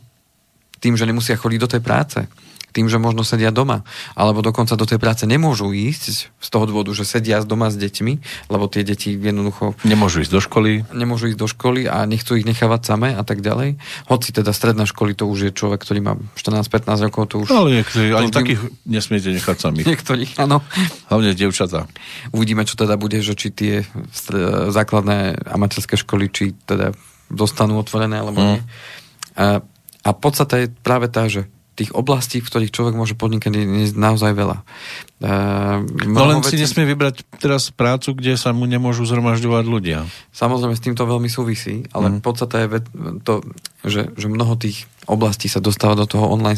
tým, že nemusia chodiť do tej práce tým, že možno sedia doma, alebo dokonca do tej práce nemôžu ísť z toho dôvodu, že sedia doma s deťmi, lebo tie deti jednoducho... Nemôžu ísť do školy. Nemôžu ísť do školy a nechcú ich nechávať samé a tak ďalej. Hoci teda stredná školy to už je človek, ktorý má 14-15 rokov, to už... Ale niektorí, ani vym... takých nesmiete nechať samých. Niektorých, áno. Hlavne devčatá. Uvidíme, čo teda bude, že či tie základné a materské školy, či teda dostanú otvorené, alebo mm. nie. A, a podstate je práve tá, že tých oblastí, v ktorých človek môže podnikať, je naozaj veľa. Uh, no len veci... si nesmie vybrať teraz prácu, kde sa mu nemôžu zhromažďovať ľudia. Samozrejme, s týmto veľmi súvisí, ale mm. podstate je to, že, že mnoho tých oblastí sa dostáva do toho online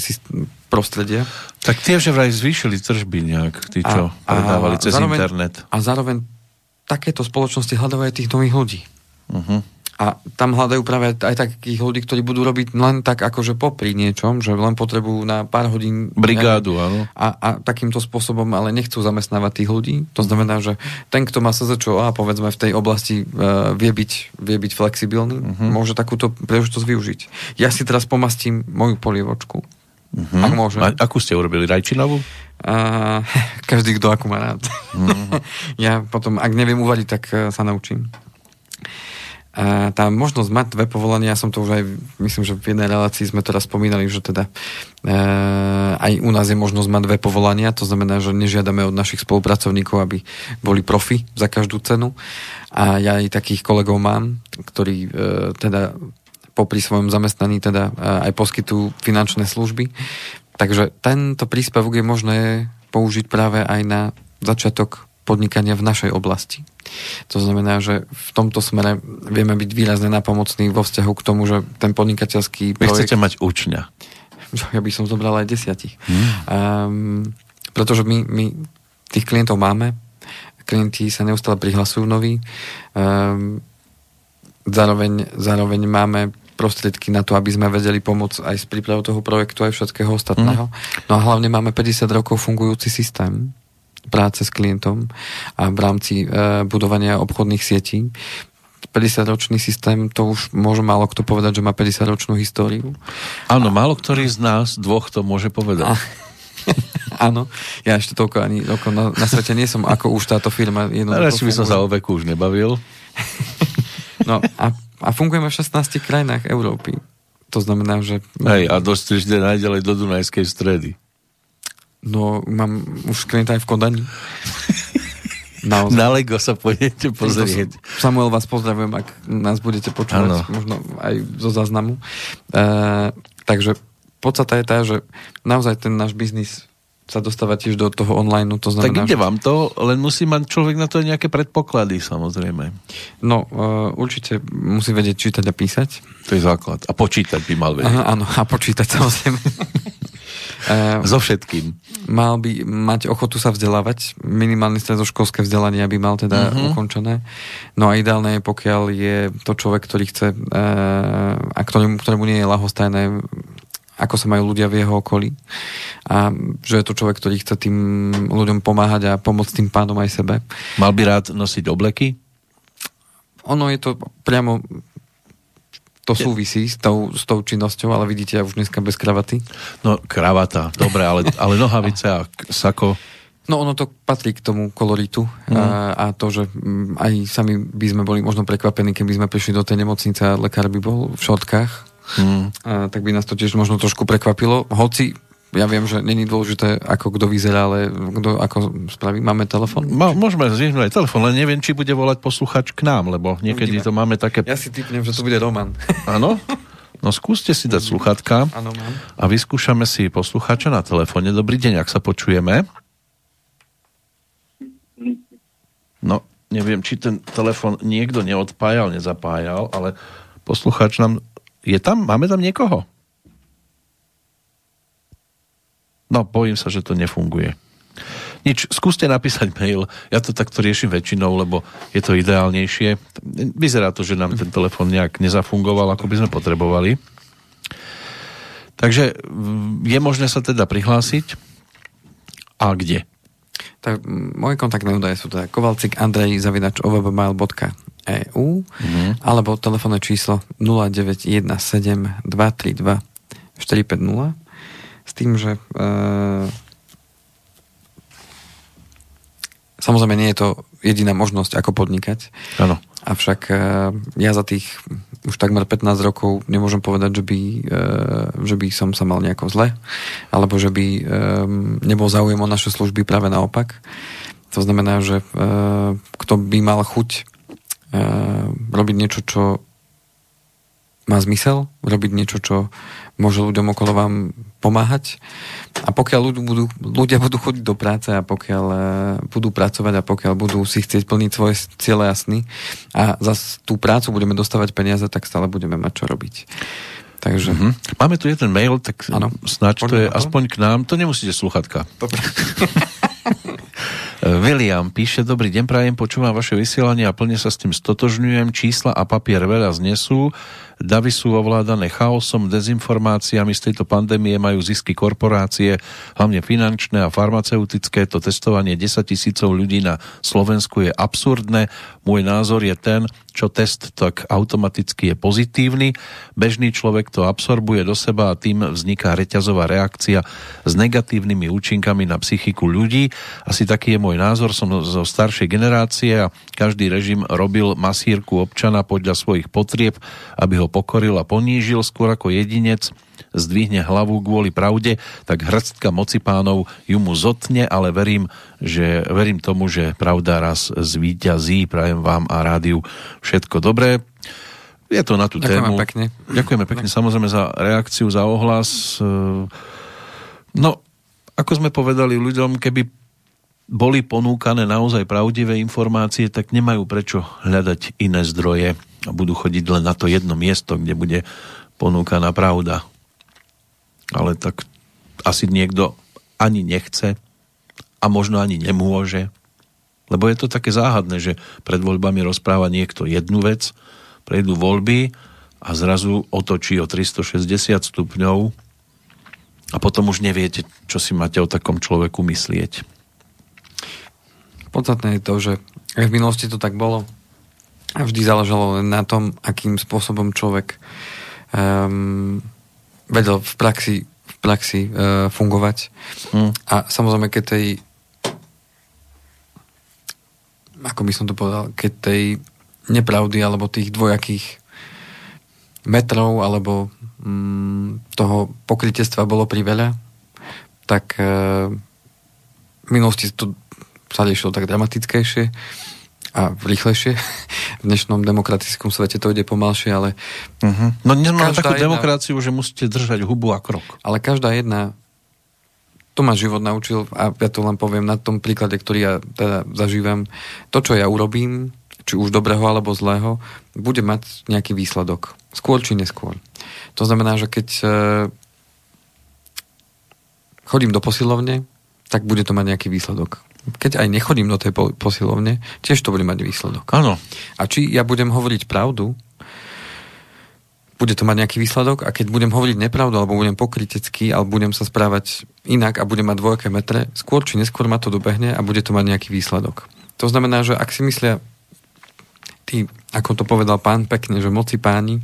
prostredia. Tak tie že vraj zvýšili tržby nejak, tí, čo a, predávali cez zároveň, internet. A zároveň takéto spoločnosti hľadajú aj tých nových ľudí. Uh-huh. A tam hľadajú práve aj takých ľudí, ktorí budú robiť len tak akože popri niečom, že len potrebujú na pár hodín... Brigádu, áno. A, a takýmto spôsobom ale nechcú zamestnávať tých ľudí. To znamená, že ten, kto má SZČO a povedzme v tej oblasti uh, vie, byť, vie byť flexibilný, uh-huh. môže takúto príležitosť využiť. Ja si teraz pomastím moju polievočku. Uh-huh. Ak môžem. A, akú ste urobili? Rajčinovú? Uh, každý, kto akú má rád. Uh-huh. ja potom, ak neviem uvadiť, tak uh, sa naučím. A tá možnosť mať dve povolania, ja som to už aj, myslím, že v jednej relácii sme teraz spomínali, že teda e, aj u nás je možnosť mať dve povolania, to znamená, že nežiadame od našich spolupracovníkov, aby boli profi za každú cenu. A ja aj takých kolegov mám, ktorí e, teda popri svojom zamestnaní teda e, aj poskytujú finančné služby. Takže tento príspevok je možné použiť práve aj na začiatok podnikania v našej oblasti. To znamená, že v tomto smere vieme byť výrazne napomocní vo vzťahu k tomu, že ten podnikateľský projekt... Vy chcete mať učňa. Ja by som zobral aj desiatich. Hmm. Um, pretože my, my tých klientov máme, klienti sa neustále prihlasujú noví, um, zároveň, zároveň máme prostriedky na to, aby sme vedeli pomôcť aj s prípravou toho projektu, aj všetkého ostatného. Hmm. No a hlavne máme 50 rokov fungujúci systém, práce s klientom a v rámci e, budovania obchodných sietí. 50-ročný systém, to už môže málo kto povedať, že má 50-ročnú históriu. Áno, málo ktorý z nás dvoch to môže povedať. A, áno, ja ešte toľko ani toľko na, na svete nie som ako už táto firma. Radšej by som sa o veku už nebavil. no a, a fungujeme v 16 krajinách Európy. To znamená, že... Hej, a dostrižte najďalej do Dunajskej stredy. No, mám už klienta aj v Kodani. Naozaj. Na Lego sa pôjdete pozrieť. Samuel, vás pozdravujem, ak nás budete počúvať, ano. možno aj zo záznamu. E, takže podstata je tá, že naozaj ten náš biznis sa dostáva tiež do toho online. To znamená, tak ide že... vám to, len musí mať človek na to nejaké predpoklady, samozrejme. No, uh, určite musí vedieť čítať a písať. To je základ. A počítať by mal vedieť. Aha, áno, a počítať samozrejme. Uh, so všetkým. Mal by mať ochotu sa vzdelávať, minimálne stredoškolské vzdelanie by mal teda uh-huh. ukončené. No a ideálne je, pokiaľ je to človek, ktorý chce uh, a ktorému, ktorému nie je lahostajné ako sa majú ľudia v jeho okolí. A že je to človek, ktorý chce tým ľuďom pomáhať a pomôcť tým pánom aj sebe. Mal by rád nosiť obleky? Ono je to priamo to súvisí s tou, s tou činnosťou, ale vidíte, ja už dneska bez kravaty. No, kravata, dobre, ale, ale nohavice a sako... No ono to patrí k tomu koloritu mm. a, a to, že mm, aj sami by sme boli možno prekvapení, keby sme prišli do tej nemocnice a lekár by bol v šotkách, mm. a, tak by nás to tiež možno trošku prekvapilo. Hoci ja viem, že není dôležité, ako kto vyzerá, ale kto ako spraví. Máme telefon? Má, môžeme zvihnúť aj telefon, len neviem, či bude volať posluchač k nám, lebo niekedy Uvidíme. to máme také... Ja si typnem, že to bude Roman. Áno? No skúste si dať sluchatka Áno, mám. a vyskúšame si posluchača na telefóne. Dobrý deň, ak sa počujeme. No, neviem, či ten telefon niekto neodpájal, nezapájal, ale posluchač nám... Je tam? Máme tam niekoho? No, bojím sa, že to nefunguje. Nič, skúste napísať mail. Ja to takto riešim väčšinou, lebo je to ideálnejšie. Vyzerá to, že nám ten telefon nejak nezafungoval, ako by sme potrebovali. Takže mm, je možné sa teda prihlásiť. A kde? Tak moje kontaktné údaje sú teda kovalcik andrej zavinač ovbmail.eu mm-hmm. alebo telefónne číslo 0917 232 450 s tým, že e, samozrejme nie je to jediná možnosť, ako podnikať. Áno. Avšak e, ja za tých už takmer 15 rokov nemôžem povedať, že by, e, že by som sa mal nejako zle, alebo že by nebol záujem o naše služby, práve naopak. To znamená, že kto by mal chuť robiť niečo, čo má zmysel, robiť niečo, čo môže ľuďom okolo vám pomáhať. A pokiaľ ľudia budú, ľudia budú chodiť do práce a pokiaľ uh, budú pracovať a pokiaľ budú si chcieť plniť svoje ciele jasný a za tú prácu budeme dostávať peniaze, tak stále budeme mať čo robiť. Takže... Mm-hmm. Máme tu jeden mail, tak ano. snáď to je aspoň k nám. To nemusíte sluchatka. William píše, dobrý deň, prajem, počúvam vaše vysielanie a plne sa s tým stotožňujem. Čísla a papier veľa znesú. Davy sú ovládané chaosom, dezinformáciami z tejto pandémie majú zisky korporácie, hlavne finančné a farmaceutické. To testovanie 10 tisícov ľudí na Slovensku je absurdné. Môj názor je ten, čo test tak automaticky je pozitívny. Bežný človek to absorbuje do seba a tým vzniká reťazová reakcia s negatívnymi účinkami na psychiku ľudí. Asi taký je môj názor, som zo staršej generácie a každý režim robil masírku občana podľa svojich potrieb, aby ho pokoril a ponížil skôr ako jedinec zdvihne hlavu kvôli pravde, tak hrstka moci pánov ju mu zotne, ale verím, že, verím tomu, že pravda raz zvíťazí. Prajem vám a rádiu všetko dobré. Je to na tú Ďakujeme tému. pekne. Ďakujeme pekne samozrejme za reakciu, za ohlas. No, ako sme povedali ľuďom, keby boli ponúkané naozaj pravdivé informácie, tak nemajú prečo hľadať iné zdroje a budú chodiť len na to jedno miesto, kde bude ponúkaná pravda ale tak asi niekto ani nechce a možno ani nemôže. Lebo je to také záhadné, že pred voľbami rozpráva niekto jednu vec, prejdú voľby a zrazu otočí o 360 stupňov a potom už neviete, čo si máte o takom človeku myslieť. Podstatné je to, že v minulosti to tak bolo a vždy záležalo len na tom, akým spôsobom človek um, vedel v praxi, v praxi uh, fungovať. Mm. A samozrejme, keď tej ako by som to povedal, keď tej nepravdy alebo tých dvojakých metrov alebo mm, toho pokrytectva bolo priveľa, tak uh, v minulosti to sa riešilo tak dramatickejšie a rýchlejšie. V dnešnom demokratickom svete to ide pomalšie, ale... Uh-huh. No dnes máme takú jedna... demokraciu, že musíte držať hubu a krok. Ale každá jedna to ma život naučil a ja to len poviem na tom príklade, ktorý ja teda zažívam. To, čo ja urobím, či už dobrého alebo zlého, bude mať nejaký výsledok. Skôr či neskôr. To znamená, že keď e, chodím do posilovne, tak bude to mať nejaký výsledok keď aj nechodím do tej posilovne, tiež to bude mať výsledok. Áno. A či ja budem hovoriť pravdu, bude to mať nejaký výsledok a keď budem hovoriť nepravdu, alebo budem pokrytecký, alebo budem sa správať inak a budem mať dvojaké metre, skôr či neskôr ma to dobehne a bude to mať nejaký výsledok. To znamená, že ak si myslia tí, ako to povedal pán pekne, že moci páni,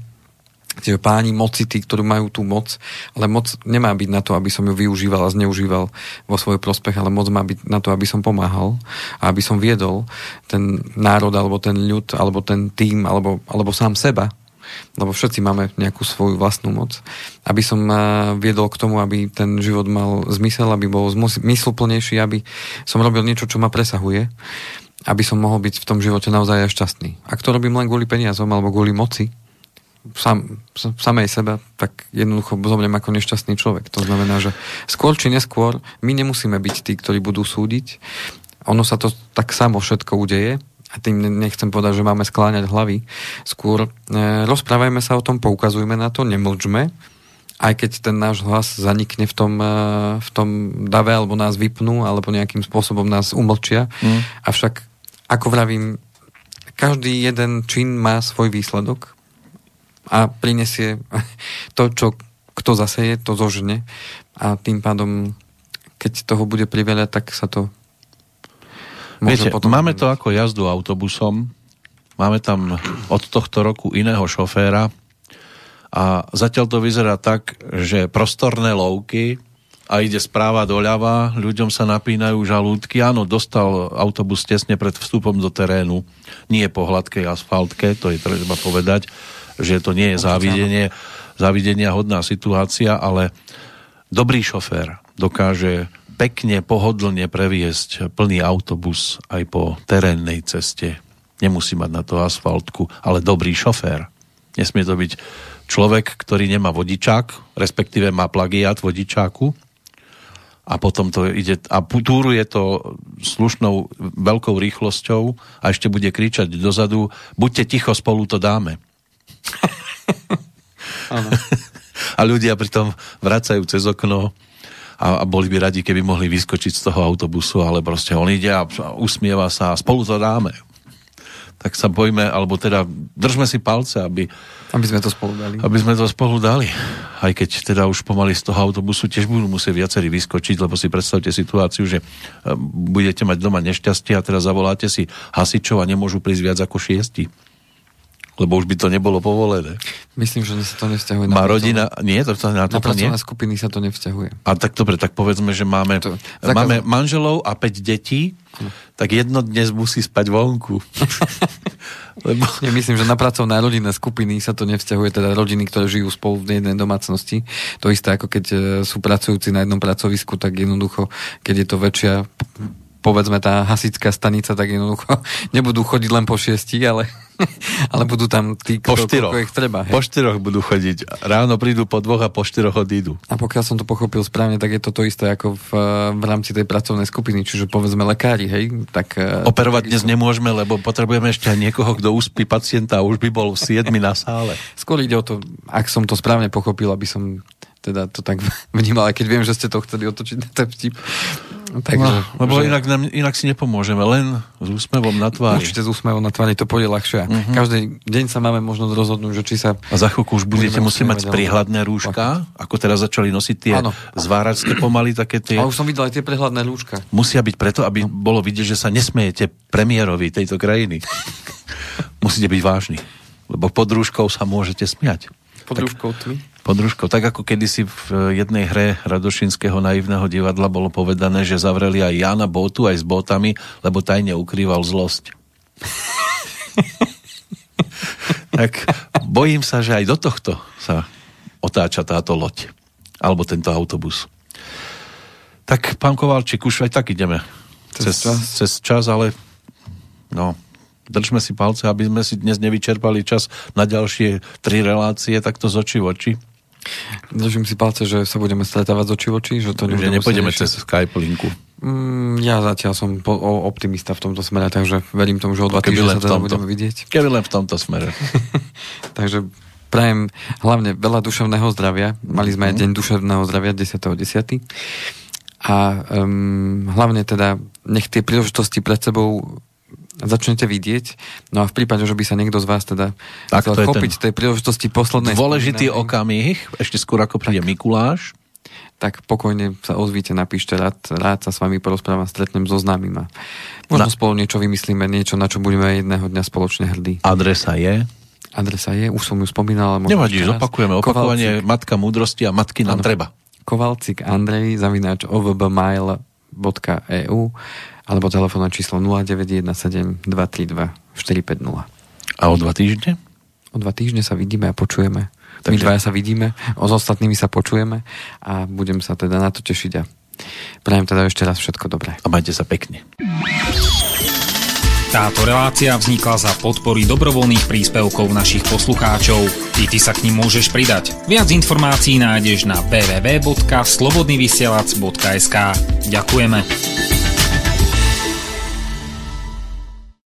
Čiže páni moci, tí, ktorí majú tú moc, ale moc nemá byť na to, aby som ju využíval a zneužíval vo svoj prospech, ale moc má byť na to, aby som pomáhal a aby som viedol ten národ, alebo ten ľud, alebo ten tým, alebo, alebo sám seba, lebo všetci máme nejakú svoju vlastnú moc, aby som eh, viedol k tomu, aby ten život mal zmysel, aby bol zmysluplnejší, aby som robil niečo, čo ma presahuje, aby som mohol byť v tom živote naozaj aj šťastný. Ak to robím len kvôli peniazom alebo kvôli moci, sam, samej seba, tak jednoducho zomriem ako nešťastný človek. To znamená, že skôr či neskôr my nemusíme byť tí, ktorí budú súdiť. Ono sa to tak samo všetko udeje a tým nechcem povedať, že máme skláňať hlavy. Skôr e, rozprávajme sa o tom, poukazujme na to, nemlčme, aj keď ten náš hlas zanikne v tom, e, v tom dave, alebo nás vypnú, alebo nejakým spôsobom nás umlčia. Mm. Avšak, ako vravím, každý jeden čin má svoj výsledok a prinesie to, čo kto zaseje, to zožne. A tým pádom, keď toho bude priveľa, tak sa to Viete, potom... máme to ako jazdu autobusom, máme tam od tohto roku iného šoféra. A zatiaľ to vyzerá tak, že prostorné lovky a ide správa doľava, ľuďom sa napínajú žalúdky. Áno, dostal autobus tesne pred vstupom do terénu, nie po hladkej asfaltke, to je treba povedať že to nie je závidenie, závidenia hodná situácia, ale dobrý šofér dokáže pekne, pohodlne previesť plný autobus aj po terénnej ceste. Nemusí mať na to asfaltku, ale dobrý šofér. Nesmie to byť človek, ktorý nemá vodičák, respektíve má plagiat vodičáku a potom to ide a túruje to slušnou veľkou rýchlosťou a ešte bude kričať dozadu, buďte ticho, spolu to dáme. A ľudia pritom vracajú cez okno a, a boli by radi, keby mohli vyskočiť z toho autobusu, ale proste on ide a usmieva sa a spolu to dáme. Tak sa bojme, alebo teda držme si palce, aby, aby sme to spolu dali. Aby sme to spolu dali. Aj keď teda už pomaly z toho autobusu tiež budú musieť viacerí vyskočiť, lebo si predstavte situáciu, že e, budete mať doma nešťastie a teraz zavoláte si hasičov a nemôžu prísť viac ako šiesti lebo už by to nebolo povolené. Myslím, že sa to nevzťahuje. Má na rodina, nie, to, to, na, to, na nie? skupiny sa to nevzťahuje. A tak dobre, tak povedzme, že máme, to, máme manželov a 5 detí, hm. tak jedno dnes musí spať vonku. lebo... Ja myslím, že na pracovné rodinné skupiny sa to nevzťahuje, teda rodiny, ktoré žijú spolu v jednej domácnosti. To isté ako keď e, sú pracujúci na jednom pracovisku, tak jednoducho, keď je to väčšia povedzme tá hasická stanica, tak jednoducho nebudú chodiť len po šiesti, ale, ale budú tam tí, po štyroch. ich treba. Hej. Po štyroch budú chodiť. Ráno prídu po dvoch a po štyroch odídu. A pokiaľ som to pochopil správne, tak je to to isté ako v, v rámci tej pracovnej skupiny, čiže povedzme lekári, hej? Tak, e, Operovať dnes nemôžeme, lebo potrebujeme ešte aj niekoho, kto uspí pacienta a už by bol siedmi na sále. Skôr ide o to, ak som to správne pochopil, aby som teda to tak vnímal, aj keď viem, že ste to chceli otočiť na ten vtip. Takže, no, lebo že... inak, nám, inak si nepomôžeme, len s úsmevom na tvári. Určite s úsmevom na tvári, to pôjde ľahšie. Uh-huh. Každý deň sa máme možnosť rozhodnúť, že či sa... A za chvíľku už budete musieť mať prihľadné rúška, ako teraz začali nosiť tie ano. zváračské pomaly, také tie... A už som videl aj tie prehľadné rúška. Musia byť preto, aby no. bolo vidieť, že sa nesmejete premiérovi tejto krajiny. Musíte byť vážni, lebo pod rúškou sa môžete smiať. Pod rúškou tmy? Podružko, tak ako kedysi v jednej hre Radošinského naivného divadla bolo povedané, že zavreli aj Jana Botu aj s botami, lebo tajne ukrýval zlosť. tak bojím sa, že aj do tohto sa otáča táto loď. Alebo tento autobus. Tak, pán Kovalčík, už aj tak ideme. Cez, cez, čas. cez čas, ale no, držme si palce, aby sme si dnes nevyčerpali čas na ďalšie tri relácie, takto z očí v oči. Držím si palce, že sa budeme stretávať z oči v oči, že to že nepôjdeme cez Skype linku. Mm, ja zatiaľ som po, o, optimista v tomto smere, takže verím tomu, že o dva týždne sa teda budeme vidieť. Keby len v tomto smere. takže prajem hlavne veľa duševného zdravia. Mali sme aj mhm. deň duševného zdravia 10.10. A um, hlavne teda nech tie príležitosti pred sebou začnete vidieť. No a v prípade, že by sa niekto z vás teda tak, chcel chopiť tej príležitosti poslednej... Dôležitý spomínanie, okamih, ešte skôr ako príde tak, Mikuláš. Tak pokojne sa ozvíte, napíšte, rád, rád sa s vami porozprávam, stretnem, zoznámim a možno na... spolu niečo vymyslíme, niečo, na čo budeme jedného dňa spoločne hrdí. Adresa je? Adresa je, už som ju spomínal. Nevadí, zopakujeme, opakovanie Kovalcik. Matka múdrosti a Matky nám ano. treba. Kovalcik Andrej, zavináč ovbmail.eu alebo telefónne číslo 0917 232 450. A o dva týždne? O dva týždne sa vidíme a počujeme. Takže... My dvaja sa vidíme, o s ostatnými sa počujeme a budem sa teda na to tešiť a prajem teda ešte raz všetko dobré. A majte sa pekne. Táto relácia vznikla za podpory dobrovoľných príspevkov našich poslucháčov. I ty sa k ním môžeš pridať. Viac informácií nájdeš na www.slobodnyvysielac.sk Ďakujeme.